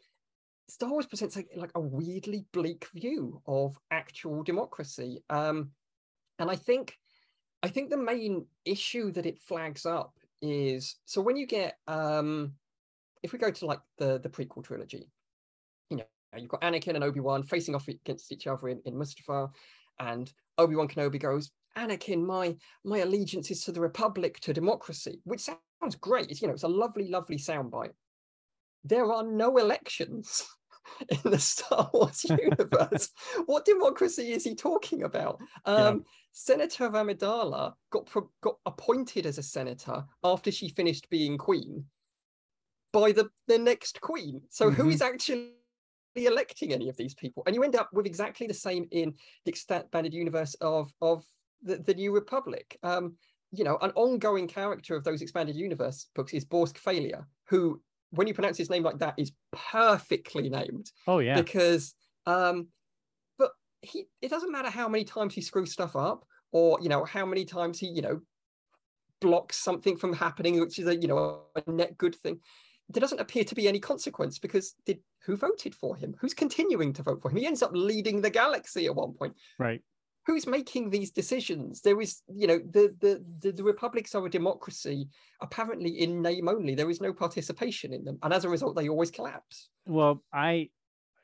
Star Wars presents like, like a weirdly bleak view of actual democracy. Um, and I think, I think the main issue that it flags up is so when you get um if we go to like the the prequel trilogy, you know, you've got Anakin and Obi Wan facing off against each other in, in Mustafar, and Obi Wan Kenobi goes, "Anakin, my my allegiance is to the Republic, to democracy," which sounds great. It's you know, it's a lovely, lovely soundbite. There are no elections in the Star Wars universe. what democracy is he talking about? Um, Senator Amidala got pro- got appointed as a senator after she finished being queen by the, the next queen. So who Mhm. is actually electing any of these people? And you end up with exactly the same in the expanded universe of of the, the New Republic. Um, you know, an ongoing character of those expanded universe books is Borsk Fey'lya, who, when you pronounce his name like that, is perfectly named. Oh yeah, because um but he it doesn't matter how many times he screws stuff up or you know how many times he you know blocks something from happening which is a you know a net good thing there doesn't appear to be any consequence because did who voted for him? Who's continuing to vote for him? He ends up leading the galaxy at one point. Right. Who's making these decisions there is you know the the the, the republics are a democracy apparently in name only there is no participation in them and as a result they always collapse Well, I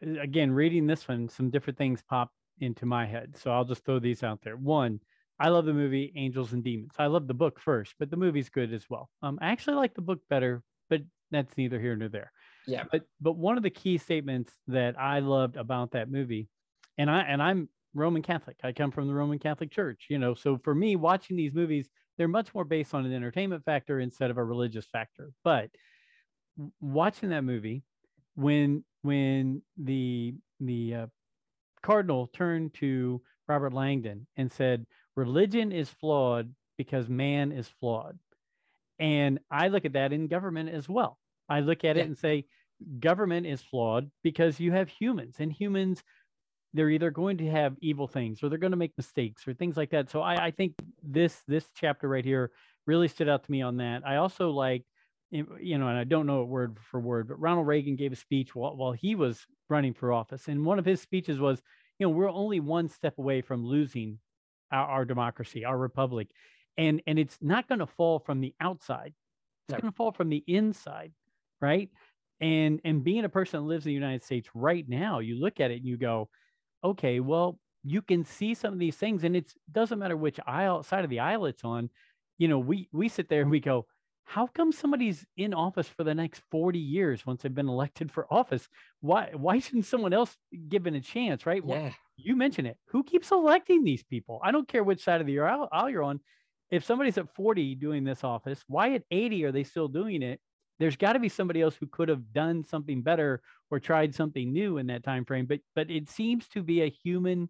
again reading this one, some different things pop into my head. So I'll just throw these out there. One, I love the movie Angels and Demons. I love the book first, but the movie's good as well. Um, I actually like the book better, but that's neither here nor there. yeah But but one of the key statements that I loved about that movie, and I and I'm Roman Catholic. I come from the Roman Catholic Church, you know. So for me, watching these movies, they're much more based on an entertainment factor instead of a religious factor. But watching that movie, when when the the uh, cardinal turned to Robert Langdon and said, "Religion is flawed because man is flawed," and I look at that in government as well. I look at Yeah. it and say, government is flawed because you have humans, and humans they're either going to have evil things or they're going to make mistakes or things like that. So I, I think this this chapter right here really stood out to me on that. I also like, eh, you know, and I don't know it word for word, but Ronald Reagan gave a speech while, while he was running for office, and one of his speeches was, you know, we're only one step away from losing our, our democracy, our republic, and and it's not going to fall from the outside it's no. going to fall from the inside right and and being a person that lives in the united states right now you look at it and you go okay well you can see some of these things and it doesn't matter which aisle side of the aisle it's on you know we we sit there and we go how come somebody's in office for the next 40 years once they've been elected for office? Why why shouldn't someone else given a chance right? Yeah. you mention it. Who keeps electing these people? I don't care which side of the aisle, aisle you're on. If somebody's at 40 doing this office why at 80 are they still doing it there's got to be somebody else who could have done something better or tried something new in that time frame but but it seems to be a human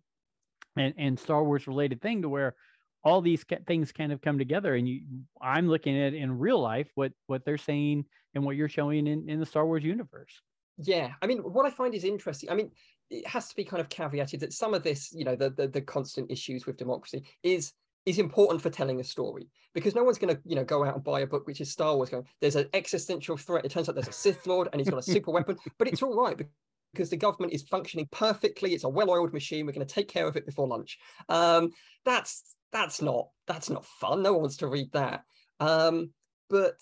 and, and star wars related thing to where all these things kind of come together and you i'm looking at in real life what what they're saying and what you're showing in, in the star wars universe. Yeah i mean what i find is interesting i mean it has to be kind of caveated that some of this you know the the, the constant issues with democracy is is important for telling a story because no one's going to you know go out and buy a book which is star wars going there's an existential threat it turns out there's a sith lord and he's got a super weapon but it's all right because the government is functioning perfectly it's a well-oiled machine we're going to take care of it before lunch um, that's that's not that's not fun. No one wants to read that. Um, but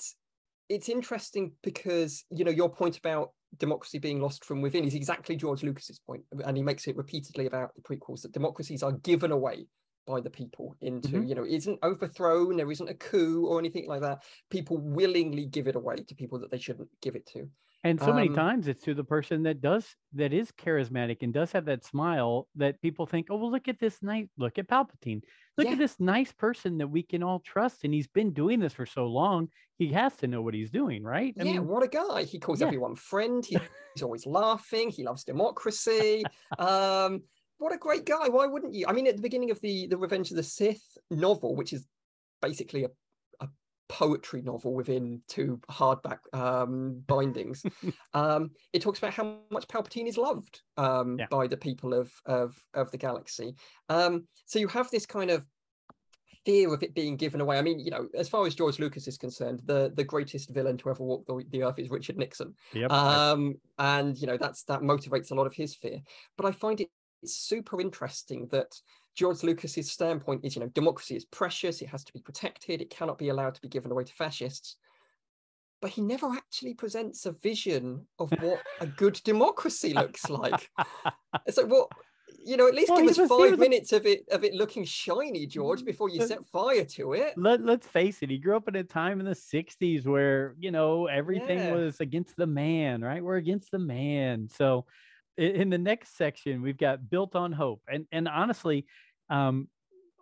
it's interesting because you know your point about democracy being lost from within is exactly George Lucas's point, and he makes it repeatedly about the prequels that democracies are given away by the people into mm-hmm. you know isn't overthrown there isn't a coup or anything like that people willingly give it away to people that they shouldn't give it to and so um, many times it's to the person that does that is charismatic and does have that smile that people think, oh well, look at this nice look at Palpatine. Look yeah. at this nice person that we can all trust. And he's been doing this for so long. He has to know what he's doing, right? I yeah, mean, what a guy. He calls yeah. everyone friend. He, he's always laughing. He loves democracy. um, what a great guy. Why wouldn't you? I mean, at the beginning of the the Revenge of the Sith novel, which is basically a poetry novel within two hardback um, bindings. um, it talks about how much Palpatine is loved um, yeah. by the people of of, of the galaxy. Um, so you have this kind of fear of it being given away. I mean, you know, as far as George Lucas is concerned, the the greatest villain to ever walk the, the earth is Richard Nixon. Yep. Um, and you know that's that motivates a lot of his fear. But I find it super interesting that George Lucas's standpoint is, you know, democracy is precious, it has to be protected, it cannot be allowed to be given away to fascists. But he never actually presents a vision of what a good democracy looks like. It's like, well, you know, at least well, give us five minutes of it of it looking shiny, George, before you set fire to it. Let, let's face it, he grew up in a time in the 60s where, you know, everything yeah. was against the man, right? We're against the man. So in the next section, we've got built on hope. And and honestly, um,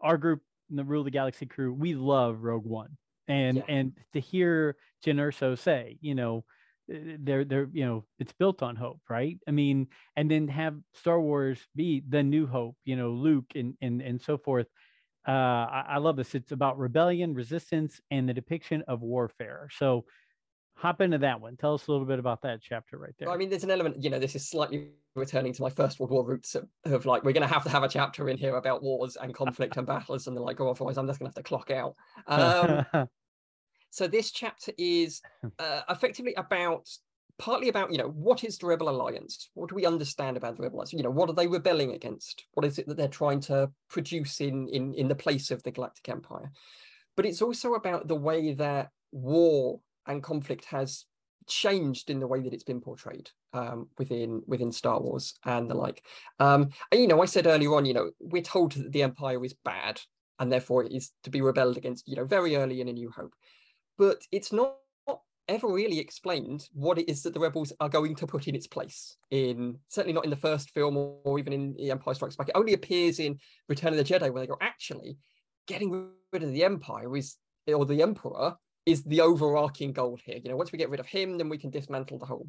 our group, the Rule of the Galaxy crew, we love Rogue One, and yeah. and to hear Jyn Erso say, you know, they're they're you know it's built on hope, right? I mean, and then have Star Wars be the new hope, you know, Luke and and and so forth. Uh, I, I love this. It's about rebellion, resistance, and the depiction of warfare. So hop into that one. Tell us a little bit about that chapter right there. I mean, there's an element, you know, this is slightly returning to my First World War roots of, of like, we're going to have to have a chapter in here about wars and conflict and battles. And they're like, oh, otherwise I'm just going to have to clock out. Um, so this chapter is uh, effectively about partly about you know what is the rebel alliance what do we understand about the rebel alliance you know what are they rebelling against what is it that they're trying to produce in in in the place of the galactic empire but it's also about the way that war and conflict has changed in the way that it's been portrayed um, within within Star Wars and the like. Um, and, you know, I said earlier on, you know, we're told that the Empire is bad and therefore it is to be rebelled against, you know, very early in A New Hope. But it's not ever really explained what it is that the rebels are going to put in its place in certainly not in the first film or, even in the empire strikes back it only appears in return of the jedi where they go actually getting rid of the empire is or the emperor is the overarching goal here. You know, once we get rid of him, then we can dismantle the whole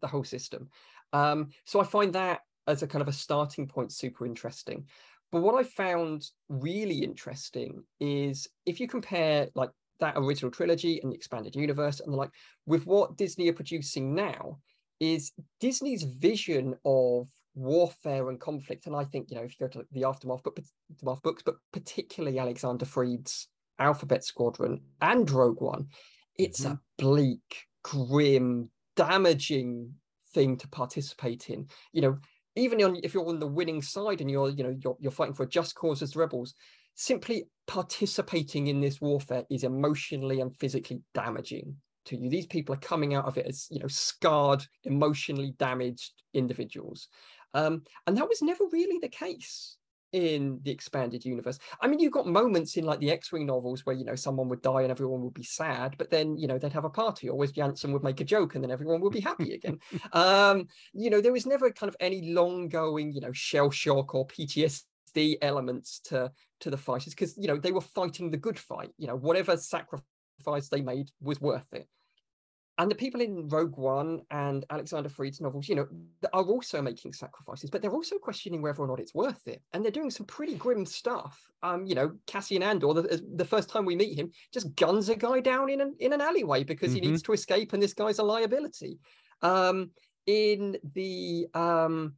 the whole system. Um, so I find that as a kind of a starting point super interesting. But what I found really interesting is if you compare like that original trilogy and the expanded universe and the like with what Disney are producing now, is Disney's vision of warfare and conflict. And I think, you know, if you go to the aftermath, but aftermath books, but particularly Alexander Freed's Alphabet Squadron and Rogue One, it's mm-hmm. a bleak, grim, damaging thing to participate in. You know, even on, if you're on the winning side and you're, you know, you're, you're fighting for a just cause as rebels, simply participating in this warfare is emotionally and physically damaging to you. These people are coming out of it as you know scarred, emotionally damaged individuals, um, and that was never really the case in the expanded universe. I mean, you've got moments in like the X-Wing novels where you know someone would die and everyone would be sad, but then you know they'd have a party, or Wes Janson would make a joke and then everyone would be happy again. um, you know, there was never kind of any long-going, you know, shell shock or PTSD elements to to the fighters because you know they were fighting the good fight. You know, whatever sacrifice they made was worth it and the people in Rogue One and Alexander Freed's novels, you know, are also making sacrifices, but they're also questioning whether or not it's worth it. And they're doing some pretty grim stuff. Um, you know, Cassian Andor, the, the first time we meet him, just guns a guy down in an in an alleyway because mm-hmm. he needs mm-hmm. to escape, and this guy's a liability. Um, in the um,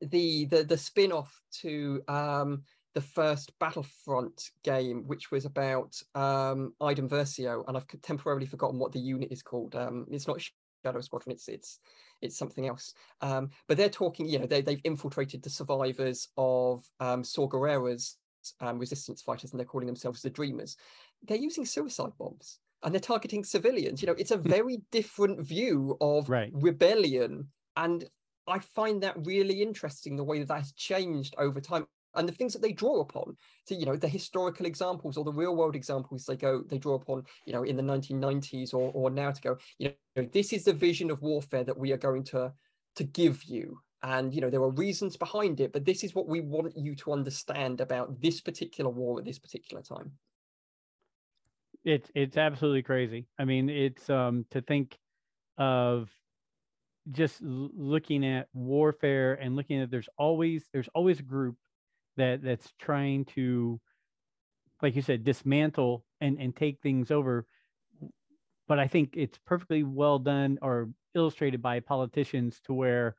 the the the spin-off to um the first Battlefront game, which was about um, Iden Versio, and I've temporarily forgotten what the unit is called. Um, it's not Shadow Squadron; it's it's it's something else. Um, but they're talking, you know, they they've infiltrated the survivors of um, Saw Gerrera's um, resistance fighters, and they're calling themselves the Dreamers. They're using suicide bombs and they're targeting civilians. You know, it's a very different view of right. rebellion, and I find that really interesting the way that that's changed over time and the things that they draw upon so you know the historical examples or the real world examples they go they draw upon you know in the 1990s or, or now to go you know this is the vision of warfare that we are going to to give you. And you know there are reasons behind it but this is what we want you to understand about this particular war at this particular time. It's it's absolutely crazy. I mean it's um to think of just looking at warfare and looking at there's always there's always a group that that's trying to like you said dismantle and and take things over. But i think it's perfectly well done or illustrated by politicians to where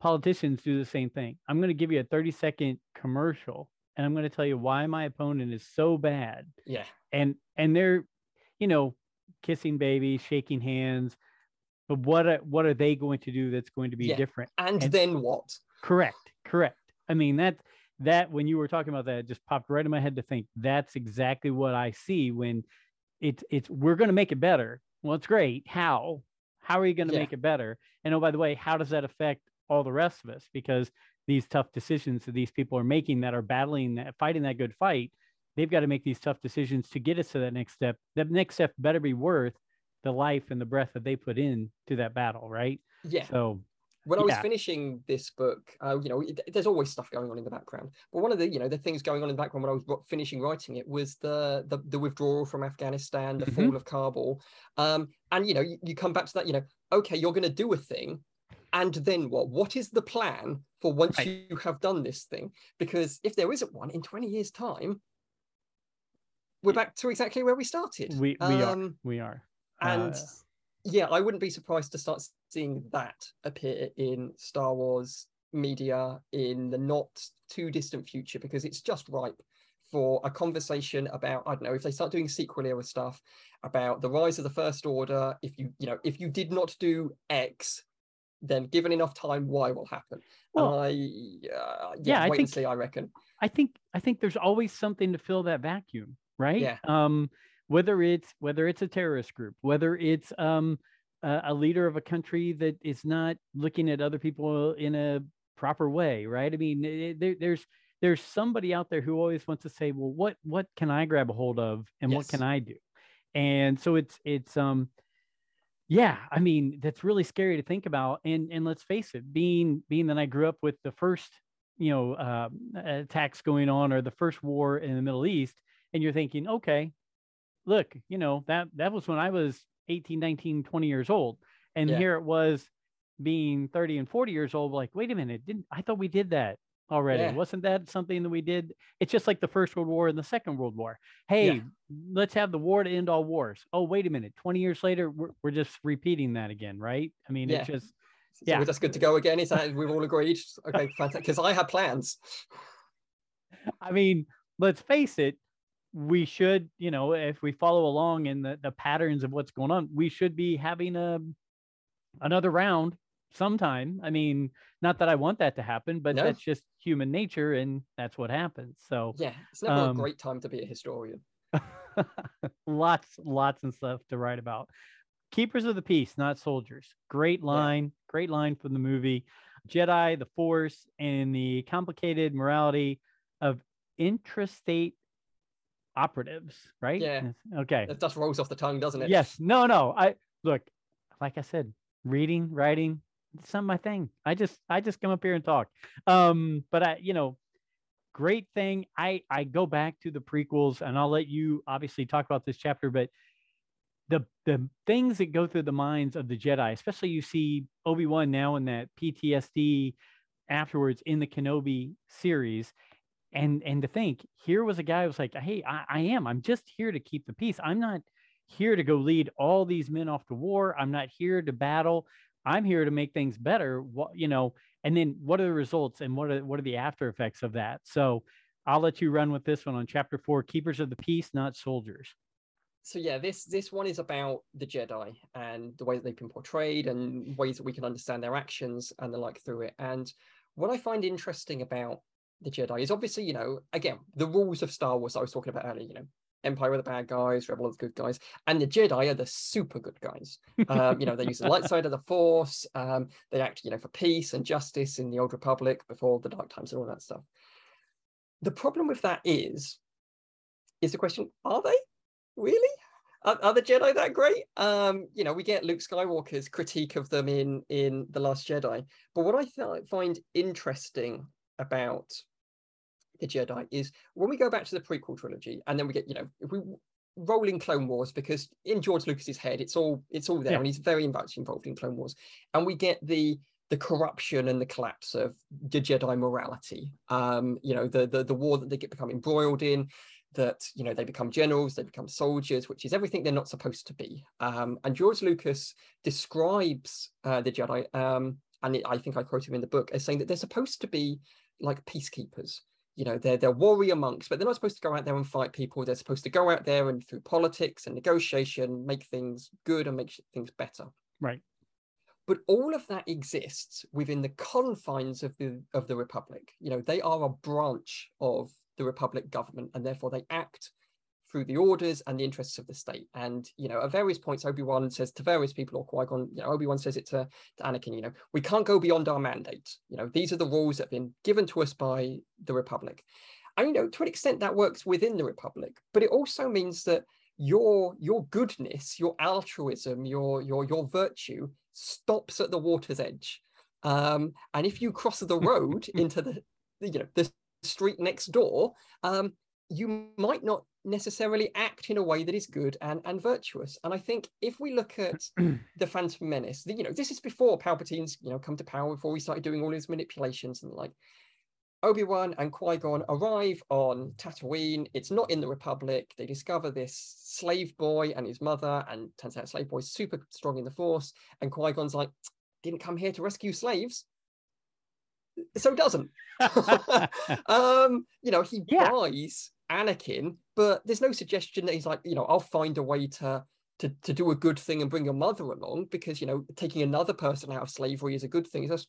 politicians do the same thing. I'm going to give you a 30 second commercial and i'm going to tell you why my opponent is so bad. Yeah. And and they're you know kissing babies shaking hands but what are, what are they going to do that's going to be yeah. different? And, and then what? Correct correct. I mean that that when you were talking about that, it just popped right in my head to think that's exactly what I see when it's it's we're going to make it better. Well, it's great. How? How are you going to yeah. make it better? And oh, by the way, how does that affect all the rest of us? Because these tough decisions that these people are making that are battling that fighting that good fight, they've got to make these tough decisions to get us to that next step. That next step better be worth the life and the breath that they put in to that battle, right? Yeah. So when I was finishing this book, uh, you know, it, there's always stuff going on in the background. But one of the, you know, the things going on in the background when I was finishing writing it was the the, the withdrawal from Afghanistan, the mm-hmm. fall of Kabul, um, and you know, you, you come back to that. You know, okay, you're going to do a thing, and then what? What is the plan for once right. you have done this thing? Because if there isn't one in 20 years' time, we're back to exactly where we started. We we um, are. We are. And uh... yeah, I wouldn't be surprised to start seeing that appear in Star Wars media in the not too distant future because it's just ripe for a conversation about I don't know if they start doing sequel era stuff about the rise of the First Order. If you you know if you did not do X, then given enough time, Y will happen. Well, I uh, yeah, yeah I think, see. I reckon. I think I think there's always something to fill that vacuum, right? Yeah. Um, whether it's whether it's a terrorist group, whether it's um a leader of a country that is not looking at other people in a proper way, right? I mean, it, there, there's there's somebody out there who always wants to say, well, what what can I grab a hold of, and yes. what can I do? And so it's it's um, yeah, I mean, that's really scary to think about. And and let's face it, being being that I grew up with the first you know uh, attacks going on or the first war in the Middle East, and you're thinking, okay, look, you know that that was when I was 18, 19, 20 years old. And yeah. here it was being 30 and 40 years old, like, wait a minute, didn't I thought we did that already? Yeah. Wasn't that something that we did? It's just like the First World War and the Second World War. Hey, yeah. let's have the war to end all wars. Oh, wait a minute. 20 years later, we're, we're just repeating that again, right? I mean, it's just yeah, we're just good to go again. Is that we've all agreed? Okay, fantastic. Because I had plans. I mean, let's face it, we should, you know, if we follow along in the, the patterns of what's going on, we should be having a another round sometime. I mean, not that I want that to happen, but No. that's just human nature and that's what happens. So Yeah, it's never Um, a great time to be a historian. lots, lots and stuff to write about. Keepers of the peace, not soldiers. Great line, great line from the movie. Jedi, the Force, and the complicated morality of intrastate operatives, right? Yeah. Okay. It just rolls off the tongue, doesn't it? Yes. No, no. I look, like I said, reading, writing, it's not my thing. I just I just come up here and talk. Um, but I, you know, great thing. I I go back to the prequels and I'll let you obviously talk about this chapter, but the the things that go through the minds of the Jedi, especially you see Obi-Wan now in that PTSD afterwards in the Kenobi series. And and to think here was a guy who was like, hey, I, I am. I'm just here to keep the peace. I'm not here to go lead all these men off to war. I'm not here to battle. I'm here to make things better. What you know, and then what are the results and what are what are the after effects of that? So I'll let you run with this one on chapter four, keepers of the peace, not soldiers. So yeah, this this one is about the Jedi and the way that they've been portrayed and ways that we can understand their actions and the like through it. And what I find interesting about the Jedi is obviously, you know, again, the rules of Star Wars I was talking about earlier, you know, Empire are the bad guys, Rebel are the good guys, and the Jedi are the super good guys. Um, you know, they use the light side of the Force. Um, they act, you know, for peace and justice in the Old Republic before the Dark Times and all that stuff. The problem with that is, is the question: Are they really? Are, are the Jedi that great? Um, you know, we get Luke Skywalker's critique of them in in the Last Jedi, but what I th- find interesting about the Jedi is when we go back to the prequel trilogy, and then we get, you know, if we roll in Clone Wars, because in George Lucas's head, it's all it's all there, Yeah. and he's very much involved in Clone Wars, and we get the the corruption and the collapse of the Jedi morality. Um, you know, the the the war that they get become embroiled in, that you know they become generals, they become soldiers, which is everything they're not supposed to be. Um, and George Lucas describes uh, the Jedi, um, and I think I quote him in the book as saying that they're supposed to be like peacekeepers. You know, they're they're warrior monks, but they're not supposed to go out there and fight people. They're supposed to go out there and through politics and negotiation make things good and make things better. Right. But all of that exists within the confines of the of the republic. You know, they are a branch of the republic government, and therefore they act through the orders and the interests of the state. And you know, at various points, Obi Wan says to various people, or Qui Gon, you know, Obi Wan says it to, to Anakin. You know, we can't go beyond our mandate. You know, these are the rules that have been given to us by the republic. And you know, to an extent, that works within the republic, but it also means that your your goodness, your altruism, your your your virtue stops at the water's edge. Um, and if you cross the road into the, the you know the street next door, um, you might not necessarily act in a way that is good and, and virtuous. And I think if we look at the Phantom Menace, the, you know, this is before Palpatine's, you know, come to power, before we started doing all his manipulations and the like. Obi-Wan and Qui-Gon arrive on Tatooine. It's not in the Republic. They discover this slave boy and his mother, and turns out slave boy's super strong in the Force. And Qui-Gon's like, didn't come here to rescue slaves. So doesn't. um, you know, he Yeah. buys Anakin, but there's no suggestion that he's like, you know, I'll find a way to to to do a good thing and bring your mother along because you know taking another person out of slavery is a good thing. It's just,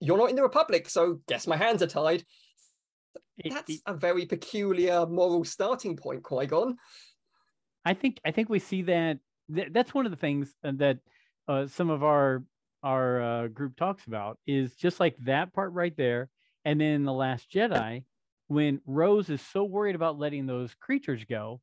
you're not in the Republic, so guess my hands are tied. That's a very peculiar moral starting point, Qui Gon. I think I think we see that th- that's one of the things that uh, some of our our uh, group talks about is just like that part right there, and then the Last Jedi, when Rose is so worried about letting those creatures go,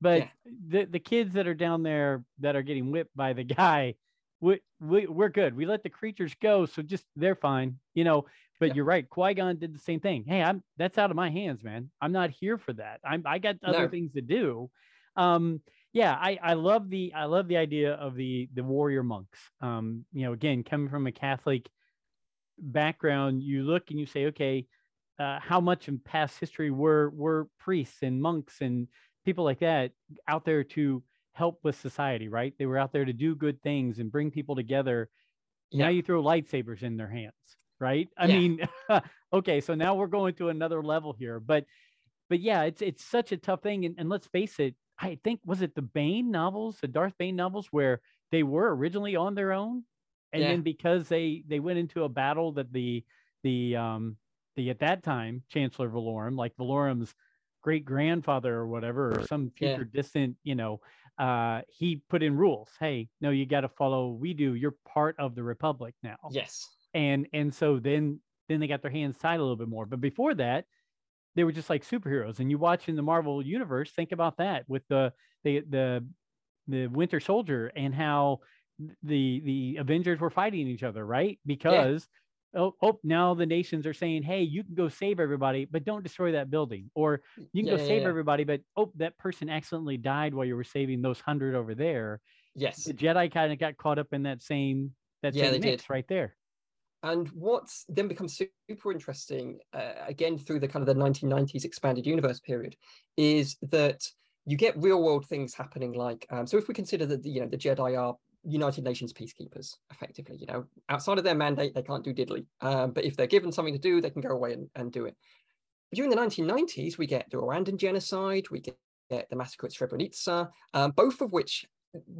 but Yeah. the the kids that are down there that are getting whipped by the guy, we, we we're good. We let the creatures go, so just they're fine, you know. But Yeah. you're right. Qui Gon did the same thing. Hey, I'm that's out of my hands, man. I'm not here for that. I'm I got other No. things to do um yeah i i love the i love the idea of the the warrior monks. Um you know again coming from a catholic background you look and you say okay uh, how much in past history were were priests and monks and people like that out there to help with society right? They were out there to do good things and bring people together. Now you throw lightsabers in their hands right? I Yeah. mean okay so now we're going to another level here but but yeah it's it's such a tough thing and, and let's face it i think was it the bane novels the darth bane novels where they were originally on their own and Yeah. then because they they went into a battle that the the um the at that time Chancellor Valorum, like Valorum's great grandfather or whatever, or some Yeah. future distant, you know, uh, he put in rules. Hey, no, you got to follow. We do. You're part of the Republic now Yes. and and so then then they got their hands tied a little bit more but before that they were just like superheroes and you watch in the marvel universe think about that with the the the the winter soldier and how the the avengers were fighting each other right because oh, oh now the nations are saying hey you can go save everybody but don't destroy that building or you can Yeah, go yeah, save yeah. everybody but oh that person accidentally died while you were saving those hundred over there Yes. the jedi kind of got caught up in that same that Yeah, same they did. mix right there And what's then becomes super interesting, uh, again through the kind of the 1990s expanded universe period, is that you get real world things happening. Like, um, so if we consider that the, you know the Jedi are United Nations peacekeepers, effectively, you know, outside of their mandate they can't do diddly, um, but if they're given something to do, they can go away and, and do it. During the 1990s, we get the Rwandan genocide, we get the massacre at Srebrenica, um, both of which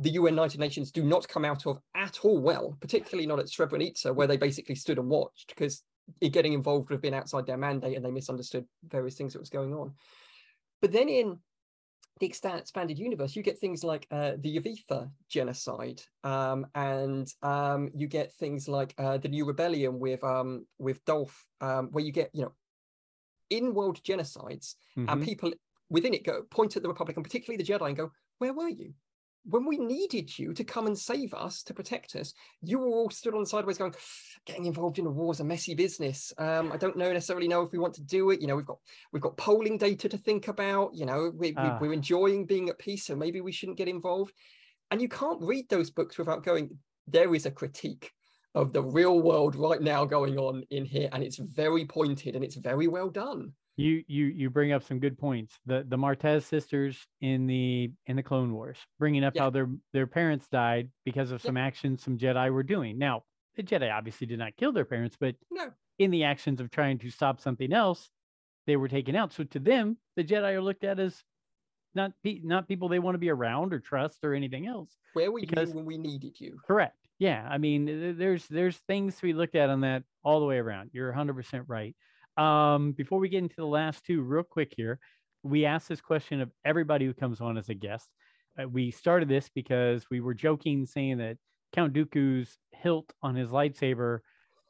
the UN United Nations do not come out of at all well, particularly not at Srebrenica, where they basically stood and watched because it getting involved would have been outside their mandate and they misunderstood various things that was going on. But then in the expanded universe, you get things like uh, the Yevetha genocide, um, and um, you get things like uh, the New Rebellion with um, with Dolph, um, where you get you know in-world genocides and Mhm. people within it go point at the Republic and particularly the Jedi and go, "Where were you?" When we needed you to come and save us, to protect us, you were all stood on the sideways going, getting involved in a war is a messy business. Um, I don't know necessarily know if we want to do it. You know, we've got we've got polling data to think about. You know, we, Ah. we, we're enjoying being at peace, so maybe we shouldn't get involved. And you can't read those books without going, there is a critique of the real world right now going on in here, and it's very pointed and it's very well done. You you you bring up some good points the the martez sisters in the in the clone wars bringing up Yeah. how their their parents died because of some actions some jedi were doing now the jedi obviously did not kill their parents but No, in the actions of trying to stop something else they were taken out so to them the jedi are looked at as not pe- not people they want to be around or trust or anything else where were Because- you when we needed you? Correct. Yeah. I mean, there's there's things to be looked at on that all the way around. You're 100% right. Um, before we get into the last two, real quick here, we asked this question of everybody who comes on as a guest. Uh, we started this because we were joking, saying that Count Dooku's hilt on his lightsaber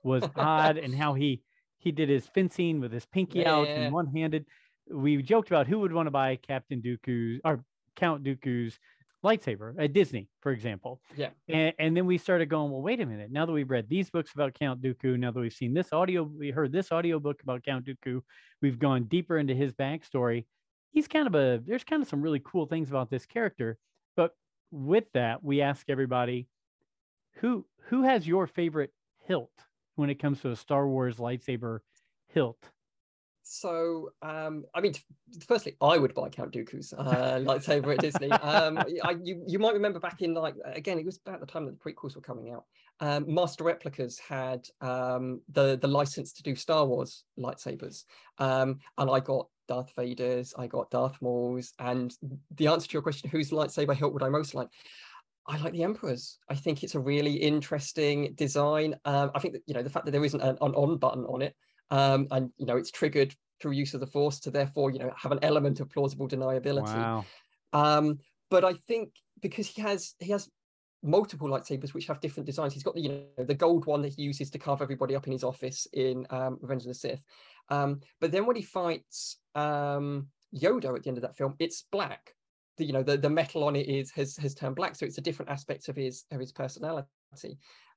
was odd, and how he he did his fencing with his pinky out Yeah. and one handed. We joked about who would want to buy Captain Dooku's or Count Dooku's lightsaber at Disney, for example. Yeah. And, and then we started going, well, wait a minute. Now that we've read these books about Count Dooku, now that we've seen this audio, we heard this audio book about Count Dooku, we've gone deeper into his backstory. He's kind of a, there's kind of some really cool things about this character. But with that, we ask everybody, who who has your favorite hilt when it comes to a Star Wars lightsaber hilt? So, um, I mean, firstly, I would buy Count Dooku's uh, lightsaber at Disney. Um, I, you, you might remember back in like again, it was about the time that the prequels were coming out. Um, Master Replicas had um, the the license to do Star Wars lightsabers, um, and I got Darth Vader's, I got Darth Maul's, and the answer to your question, whose lightsaber hilt would I most like? I like the Emperor's. I think it's a really interesting design. Um, I think that you know the fact that there isn't an, an on button on it um, and you know it's triggered through use of the force to therefore you know have an element of plausible deniability. Wow. um, but i think because he has he has multiple lightsabers which have different designs he's got the you know the gold one that he uses to carve everybody up in his office in um, revenge of the sith. Um, but then when he fights um, yoda at the end of that film it's black. The you know the, the metal on it is has has turned black so it's a different aspect of his of his personality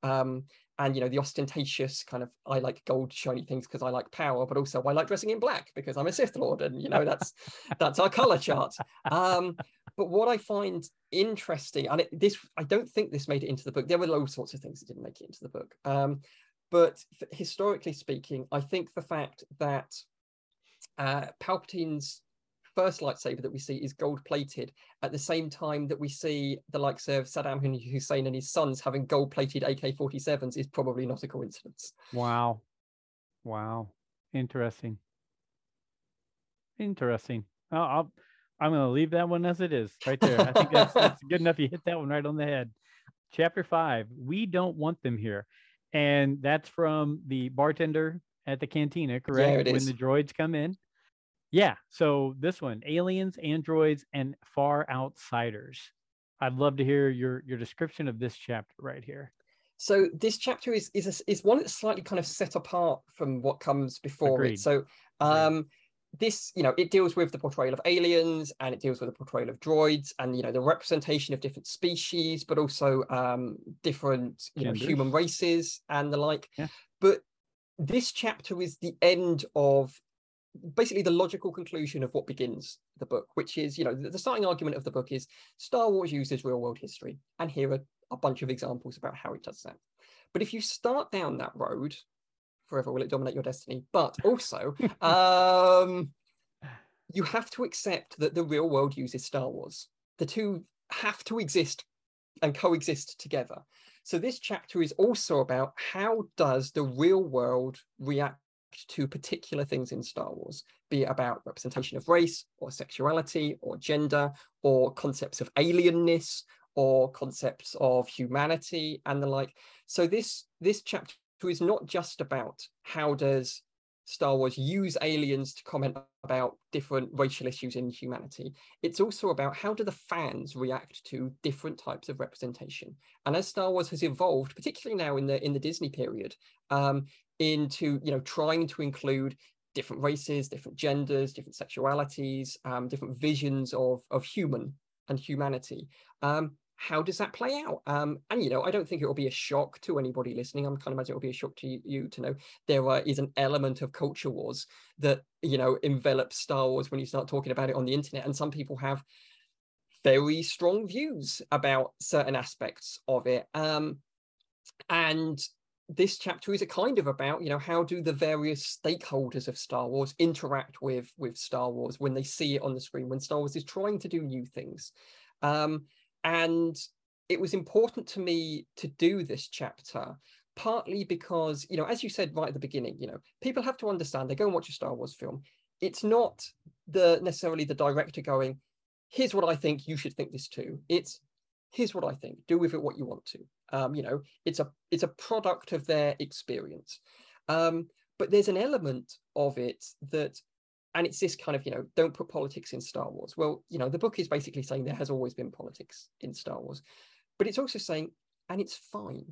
um, and you know the ostentatious kind of I like gold shiny things because I like power, but also I like dressing in black because I'm a Sith Lord, and you know that's that's our color chart. Um, but what I find interesting, and it, this I don't think this made it into the book. There were all sorts of things that didn't make it into the book. Um, but historically speaking, I think the fact that uh, Palpatine's first lightsaber that we see is gold plated at the same time that we see the likes of Saddam Hussein and his sons having gold plated AK 47s is probably not a coincidence. Wow. Wow. Interesting. Interesting. I'll, I'll I'm going to leave that one as it is right there. I think that's, that's good enough. You hit that one right on the head. chapter five. We don't want them here, and that's from the bartender at the cantina, correct? Yeah, when the droids come in. Yeah. So this one, aliens, androids, and far outsiders. I'd love to hear your your description of this chapter right here. So this chapter is is a, is one that's slightly kind of set apart from what comes before Agreed. it. So um, this you know it deals with the portrayal of aliens and it deals with the portrayal of droids and you know the representation of different species, but also um, different you know human races and the like. Yeah. But this chapter is the end of basically the logical conclusion of what begins the book, which is, you know, the, the starting argument of the book is Star Wars uses real world history. And here are a bunch of examples about how it does that. But if you start down that road, forever will it dominate your destiny. But also, um, you have to accept that the real world uses Star Wars. The two have to exist and coexist together. So this chapter is also about how does the real world react to particular things in Star Wars, be it about representation of race or sexuality or gender or concepts of alienness or concepts of humanity and the like. So this this chapter is not just about how does Star Wars use aliens to comment about different racial issues in humanity. It's also about how do the fans react to different types of representation. And as Star Wars has evolved, particularly now in the in the Disney period, um, into you know trying to include different races, different genders, different sexualities, um, different visions of of human and humanity. Um, how does that play out? Um, and you know, I don't think it will be a shock to anybody listening. I'm kind of imagine it will be a shock to you, you to know there uh, is an element of culture wars that you know envelops Star Wars when you start talking about it on the internet, and some people have very strong views about certain aspects of it. Um, and this chapter is a kind of about you know how do the various stakeholders of star wars interact with with star wars when they see it on the screen when star wars is trying to do new things. Um and it was important to me to do this chapter partly because you know as you said right at the beginning you know people have to understand they go and watch a star wars film. It's not the necessarily the director going here's what i think you should think this too. It's here's what i think do with it what you want to um, you know it's a it's a product of their experience. Um, but there's an element of it that and it's this kind of you know don't put politics in star wars. Well you know the book is basically saying there has always been politics in star wars but it's also saying and it's fine.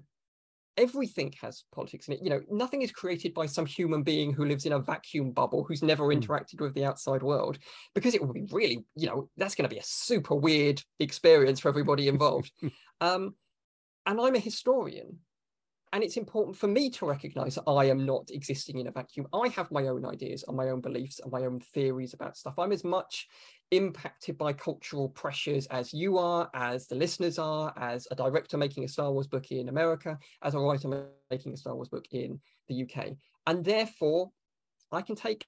Everything has politics in it. You know nothing is created by some human being who lives in a vacuum bubble who's never Mm. interacted with the outside world because it would be really you know that's going to be a super weird experience for everybody involved. Um and i'm a historian and it's important for me to recognize that I am not existing in a vacuum. I have my own ideas and my own beliefs and my own theories about stuff. I'm as much impacted by cultural pressures as you are, as the listeners are, as a director making a Star Wars book in America, as a writer making a Star Wars book in the UK. And therefore, I can take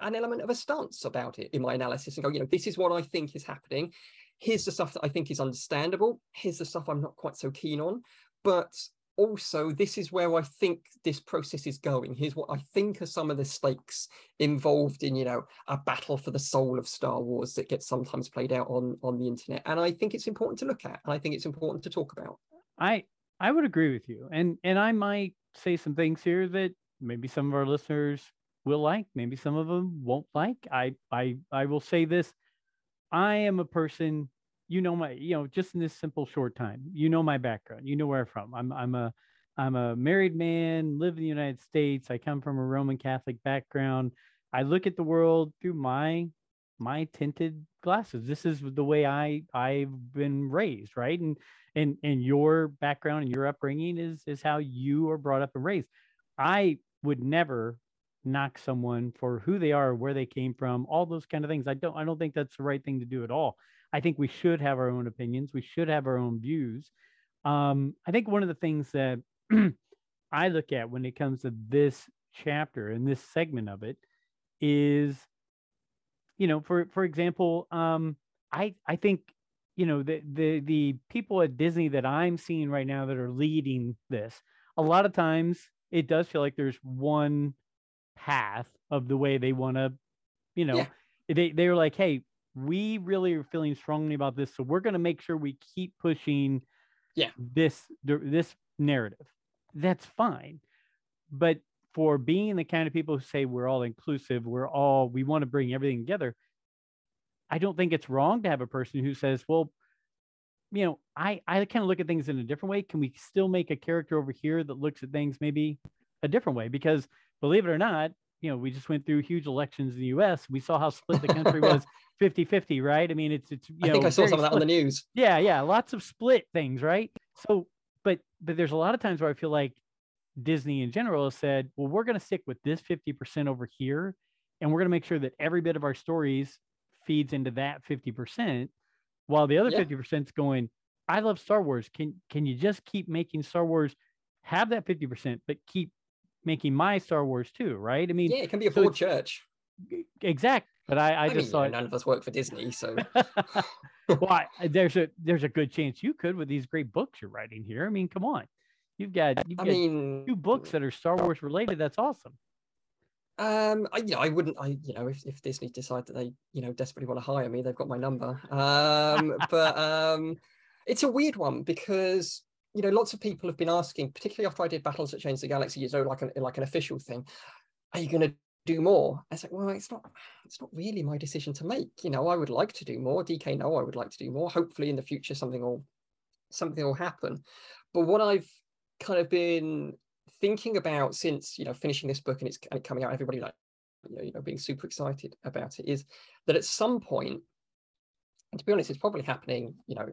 an element of a stance about it in my analysis and go, you know, this is what I think is happening. Here's the stuff that I think is understandable. Here's the stuff I'm not quite so keen on. But also this is where i think this process is going here's what i think are some of the stakes involved in you know a battle for the soul of star wars that gets sometimes played out on on the internet and i think it's important to look at and i think it's important to talk about I I would agree with you, and and I might say some things here that maybe some of our listeners will like, maybe some of them won't like. I I I will say this: I am a person. You know my, you know, just in this simple short time, you know my background. You know where I'm from. I'm I'm a I'm a married man, live in the United States. I come from a Roman Catholic background. I look at the world through my my tinted glasses. This is the way I I've been raised, right? And and and your background and your upbringing is is how you are brought up and raised. I would never knock someone for who they are, where they came from, all those kind of things. I don't I don't think that's the right thing to do at all. I think we should have our own opinions. We should have our own views. Um, I think one of the things that I look at when it comes to this chapter and this segment of it is, you know, for for example, um, I I think you know the the the people at Disney that I'm seeing right now that are leading this. A lot of times, it does feel like there's one path of the way they want to, you know, Yeah. they they're like, hey, we really are feeling strongly about this, so we're going to make sure we keep pushing yeah. this this narrative. That's fine but for being the kind of people who say we're all inclusive we're all we want to bring everything together i don't think it's wrong to have a person who says well you know i i kind of look at things in a different way. Can we still make a character over here that looks at things maybe a different way? Because believe it or not you know we just went through huge elections in the us we saw how split the country was 50 50 right i mean it's it's you i know think i saw some of that on the news Yeah, yeah, lots of split things, right? So, but but there's a lot of times where I feel like Disney in general has said, well, we're going to stick with this 50% over here, and we're going to make sure that every bit of our stories feeds into that 50%, while the other Yeah. 50% is going, I love Star Wars. Can can you just keep making Star Wars have that 50%, but keep making my Star Wars too, right? I mean, yeah it can be a so church exact. But I, I, i, just mean thought none of us work for disney so well, I, there's a there's a good chance you could with these great books you're writing here. I mean, come on, you've got you've i got mean two books that are Star Wars related. That's awesome. Um, I, you know, I wouldn't. I, you know, if, if Disney decide that they, you know, desperately want to hire me, they've got my number. Um, but um, it's a weird one because you know, lots of people have been asking, particularly after I did Battles that Changed the Galaxy, you know, like an like an official thing. Are you going to do more? I said, well, it's not. It's not really my decision to make. You know, I would like to do more. DK, no, I would like to do more. Hopefully, in the future, something will something will happen. But what I've kind of been thinking about since you know finishing this book and it's and coming out everybody like you know, you know being super excited about it is that at some point and to be honest it's probably happening you know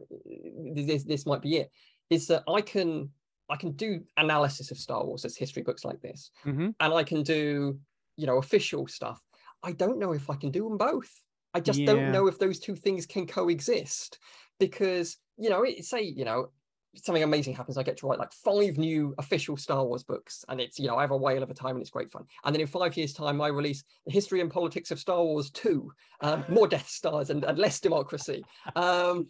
this this might be it is that i can i can do analysis of star wars as history books like this hmm and i can do you know official stuff. I don't know if i can do them both. I just don't know if those two things can coexist because you know it, say you know something amazing happens i get to write like five new official star wars books and it's you know i have a whale of a time and it's great fun. And then in five years time i release the history and politics of star wars 2 um, more death stars and, and less democracy. Um,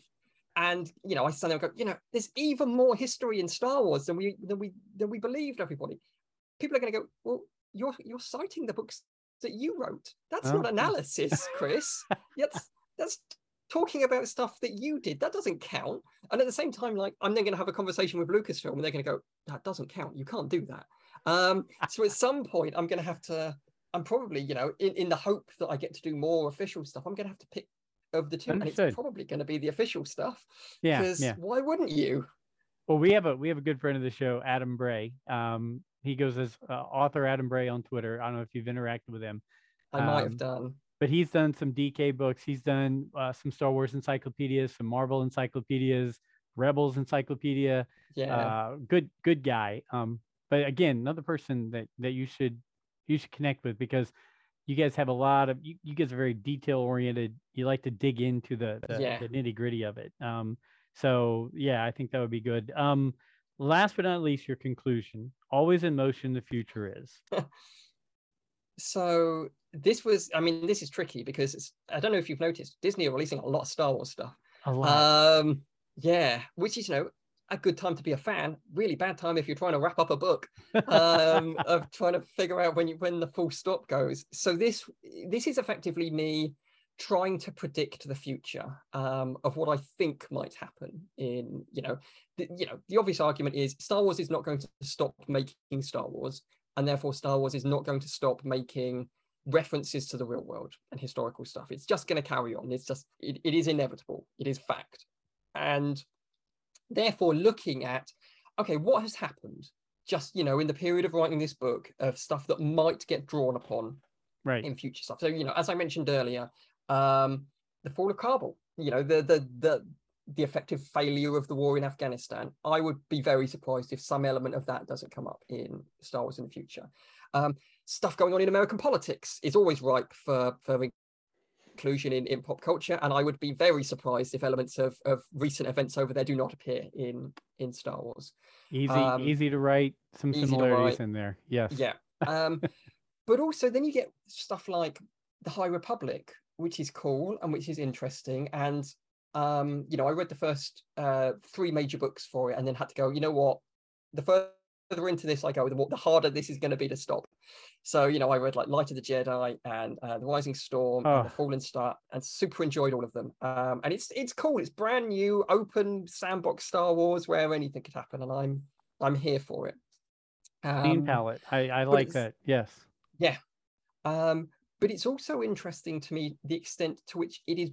and you know i stand there and go you know there's even more history in star wars than we than we than we believed everybody. People are going to go well you're you're citing the books that you wrote. That's Oh. not analysis chris. That's that's talking about stuff that you did. That doesn't count. And at the same time like i'm then going to have a conversation with lucasfilm and they're going to go that doesn't count. You can't do that. Um so at some point i'm going to have to i'm probably you know in, in the hope that i get to do more official stuff i'm going to have to pick of the two and it's probably going to be the official stuff Yeah, because yeah. why wouldn't you Well, we have a we have a good friend of the show, Adam Bray. Um, he goes as uh, author Adam Bray on Twitter. I don't know if you've interacted with him, i might have Um, done but he's done some DK books. He's done uh, some Star Wars encyclopedias, some Marvel encyclopedias, Rebels encyclopedia. yeah uh, good good guy. Um, but again, another person that that you should you should connect with because you guys have a lot of you, you guys are very detail oriented. You like to dig into the the, Yeah. the nitty gritty of it. Um, so yeah, I think that would be good. Um, last but not least, your conclusion. Always in motion, the future is. so this was i mean this is tricky because it's i don't know if you've noticed disney are releasing a lot of star wars stuff A lot. um yeah which is you know a good time to be a fan really bad time if you're trying to wrap up a book um of trying to figure out when you when the full stop goes. So this this is effectively me trying to predict the future um of what i think might happen in you know the, you know the obvious argument is star wars is not going to stop making star wars and therefore star wars is not going to stop making references to the real world and historical stuff. It's just going to carry on. It's just it, it is inevitable. It is fact. And therefore looking at okay what has happened just you know in the period of writing this book of stuff that might get drawn upon right. in future stuff so you know as i mentioned earlier um the fall of kabul you know the the the the effective failure of the war in afghanistan i would be very surprised if some element of that doesn't come up in star wars in the future um stuff going on in american politics is always ripe for for inclusion in, in pop culture and i would be very surprised if elements of, of recent events over there do not appear in in star wars Easy um, easy to write. Some similarities write. in there. Yes. yeah um but also then you get stuff like the high republic which is cool and which is interesting and um you know i read the first uh three major books for it and then had to go you know what the further into this I go, the, more, the harder this is going to be to stop. So, you know, I read like Light of the Jedi and uh, The Rising Storm oh. and The Fallen Star and super enjoyed all of them. Um, and it's it's cool. It's brand new, open sandbox Star Wars where anything could happen. And I'm I'm here for it. Um, palette. I, I like that. Yes. Yeah. Um, but it's also interesting to me the extent to which it is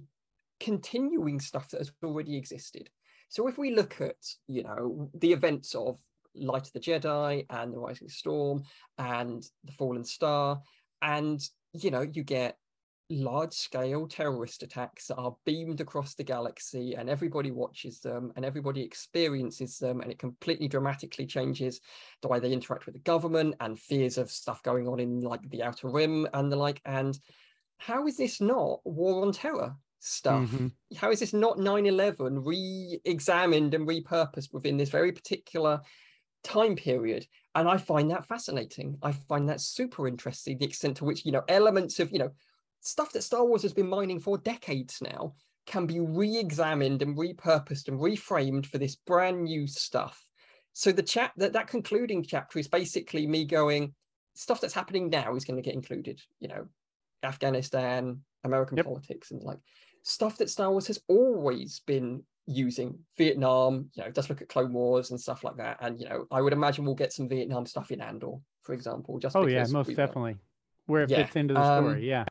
continuing stuff that has already existed. So if we look at, you know, the events of Light of the Jedi and the Rising Storm and the Fallen Star, and you know, you get large scale terrorist attacks that are beamed across the galaxy and everybody watches them and everybody experiences them and it completely dramatically changes the way they interact with the government and fears of stuff going on in like the outer rim and the like. And how is this not war on terror stuff? Mm-hmm. how is this not 9-11 re-examined and repurposed within this very particular time period and i find that fascinating i find that super interesting the extent to which you know elements of you know stuff that Star Wars has been mining for decades now can be re-examined and repurposed and reframed for this brand new stuff. So the chat that that concluding chapter is basically me going, stuff that's happening now is going to get included. You know, Afghanistan, American yep. politics, and like stuff that Star Wars has always been using. Vietnam, you know, just look at Clone Wars and stuff like that. And you know, I would imagine we'll get some Vietnam stuff in Andor, for example. Just oh yeah, most definitely. Where it yeah. fits into the um, story, yeah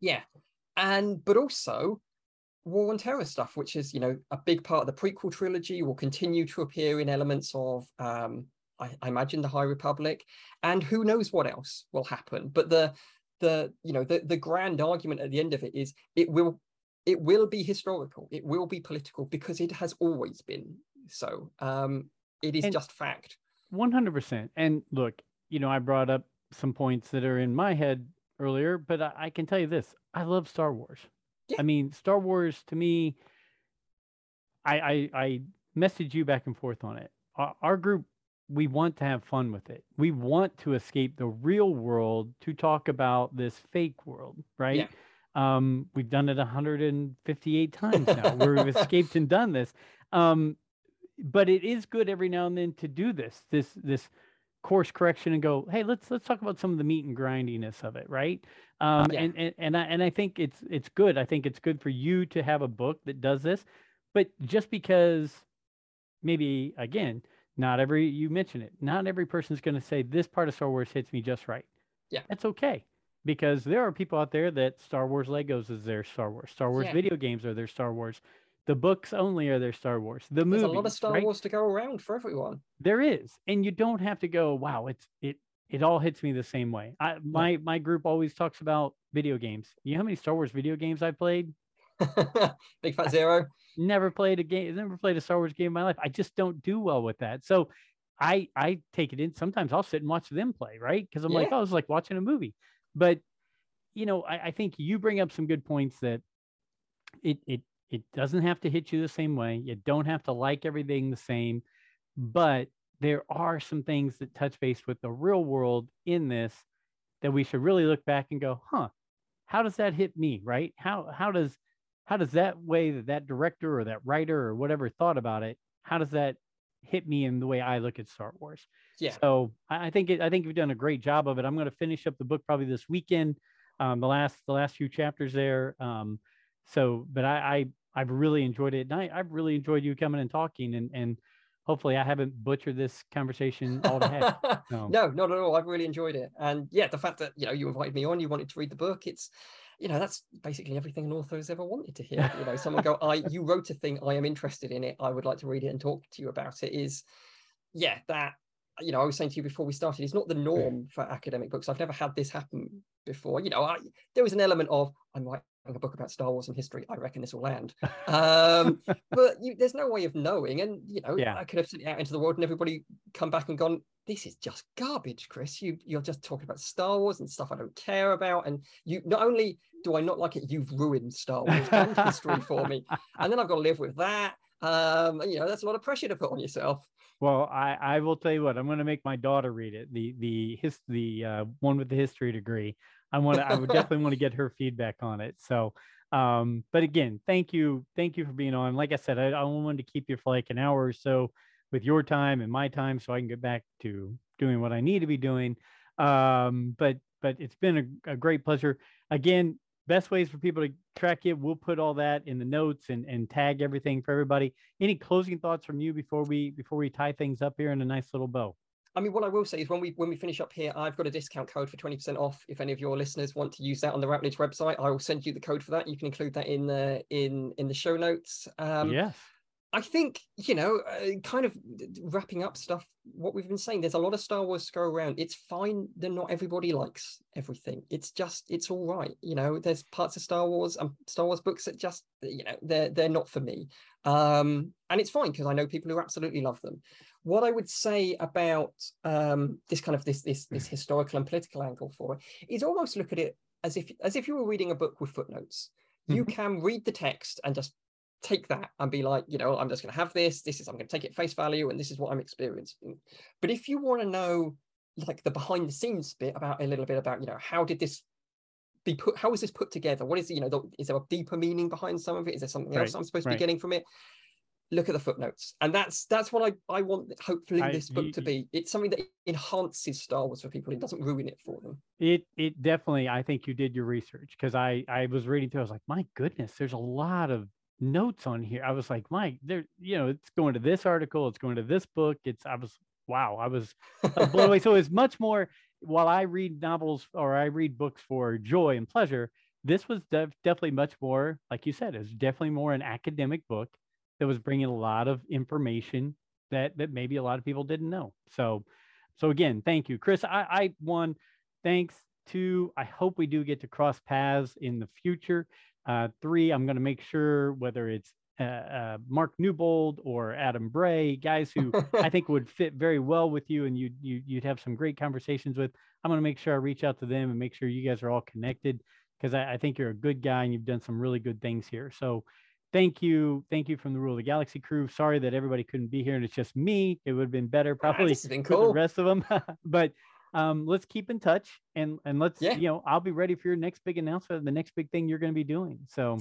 yeah and but also war on terror stuff which is you know a big part of the prequel trilogy will continue to appear in elements of um I, I, imagine the high republic and who knows what else will happen but the the you know the the grand argument at the end of it is it will it will be historical it will be political because it has always been so um it is and just fact 100% and look you know i brought up some points that are in my head earlier, but I, I can tell you this: I love Star Wars. Yeah. I mean, Star Wars to me. I I, I message you back and forth on it. Our, our group, we want to have fun with it. We want to escape the real world to talk about this fake world, right? Yeah. Um, we've done it 158 times now where we've escaped and done this. Um, but it is good every now and then to do this, this, this course correction and go, hey, let's let's talk about some of the meat and grindiness of it, right? Um, yeah. and, and and I and I think it's it's good. I think it's good for you to have a book that does this, but just because maybe again, not every you mention it, not every person is going to say this part of Star Wars hits me just right. Yeah, that's okay because there are people out there that Star Wars Legos is their Star Wars, Star Wars yeah. video games are their Star Wars. The books only are their Star Wars. The movie. There's a lot of Star right? Wars to go around for everyone. There is, and you don't have to go. Wow, it's it it all hits me the same way. I my yeah. my group always talks about video games. You know how many Star Wars video games I've played? Big fat zero. I never played a game. Never played a Star Wars game in my life. I just don't do well with that. So I I take it in. Sometimes I'll sit and watch them play, right? Because I'm yeah. like, oh, it's like watching a movie. But you know, I, I think you bring up some good points that it it it doesn't have to hit you the same way. You don't have to like everything the same, but there are some things that touch base with the real world in this that we should really look back and go, huh, how does that hit me? Right? How how does how does that way that that director or that writer or whatever thought about it, how does that hit me in the way I look at Star Wars? Yeah. So I, I think it, I think you've done a great job of it. I'm going to finish up the book probably this weekend. Um, the last the last few chapters there. Um, so, but I, I I've really enjoyed it, and I, I've really enjoyed you coming and talking, and and hopefully I haven't butchered this conversation all to heck. No. no, not at all. I've really enjoyed it, and yeah, the fact that you know you invited me on, you wanted to read the book, it's you know that's basically everything an author has ever wanted to hear. You know, someone go, I you wrote a thing, I am interested in it, I would like to read it and talk to you about it. Is yeah, that you know, I was saying to you before we started, it's not the norm for academic books. I've never had this happen before. You know, I, there was an element of I might a book about Star Wars and history, I reckon this will land. Um, but you, there's no way of knowing. And, you know, yeah. I could have sent it out into the world and everybody come back and gone, this is just garbage, Chris. You, you're just talking about Star Wars and stuff I don't care about. And you not only do I not like it, you've ruined Star Wars and history for me. And then I've got to live with that. Um, and, you know, that's a lot of pressure to put on yourself. Well, I, I will tell you what, I'm going to make my daughter read it. The the his the uh, one with the history degree. I want to, I would definitely want to get her feedback on it. So, um, but again, thank you, thank you for being on. Like I said, I, I wanted to keep you for like an hour or so with your time and my time, so I can get back to doing what I need to be doing. Um, but but it's been a, a great pleasure. Again, best ways for people to track you. We'll put all that in the notes and, and tag everything for everybody. Any closing thoughts from you before we before we tie things up here in a nice little bow? I mean, what I will say is when we when we finish up here, I've got a discount code for 20% off. If any of your listeners want to use that on the Routledge website, I will send you the code for that. You can include that in the in in the show notes. Um, yes. I think, you know, uh, kind of wrapping up stuff, what we've been saying, there's a lot of Star Wars to go around. It's fine that not everybody likes everything. It's just, it's all right. You know, there's parts of Star Wars and um, Star Wars books that just, you know, they're, they're not for me. Um, and it's fine because I know people who absolutely love them. What I would say about um, this kind of this, this, this historical and political angle for it is almost look at it as if, as if you were reading a book with footnotes. You mm-hmm. can read the text and just take that and be like, you know, I'm just going to have this. This is, I'm going to take it face value and this is what I'm experiencing. But if you want to know like the behind the scenes bit about a little bit about, you know, how did this be put, how is this put together? What is, you know, the, is there a deeper meaning behind some of it? Is there something right, else I'm supposed right. to be getting from it? Look at the footnotes. And that's, that's what I, I want hopefully I, this book you, to be. It's something that enhances Star Wars for people. It doesn't ruin it for them. It, it definitely, I think you did your research because I, I was reading through, I was like, my goodness, there's a lot of notes on here. I was like, Mike, there, you know, it's going to this article, it's going to this book. It's, I was, wow, I was blown away. So it's much more while I read novels or I read books for joy and pleasure. This was def- definitely much more, like you said, it's definitely more an academic book that was bringing a lot of information that that maybe a lot of people didn't know. So, so again, thank you, Chris. I, I one, thanks. Two, I hope we do get to cross paths in the future. Uh, three, I'm going to make sure whether it's uh, uh, Mark Newbold or Adam Bray, guys who I think would fit very well with you and you, you, you'd have some great conversations with. I'm going to make sure I reach out to them and make sure you guys are all connected because I, I, think you're a good guy and you've done some really good things here. So thank you. Thank you from the Rule of the Galaxy crew. Sorry that everybody couldn't be here and it's just me. It would have been better probably ah, been cool. the rest of them. but um, let's keep in touch and and let's yeah. you know I'll be ready for your next big announcement, the next big thing you're going to be doing. So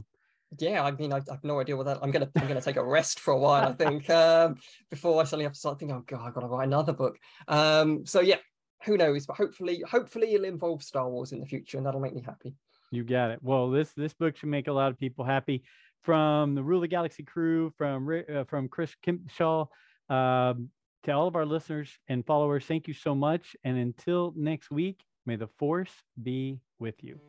yeah, I mean, I, I, have no idea what that. I'm gonna I'm gonna take a rest for a while. I think um, before I suddenly have to start thinking, oh god, I've got to write another book. Um, so yeah, who knows? But hopefully, hopefully it'll involve Star Wars in the future, and that'll make me happy. You got it. Well, this this book should make a lot of people happy. From the Rule of Galaxy crew, from uh, from Chris Kempshall, um, to all of our listeners and followers, thank you so much. And until next week, may the force be with you.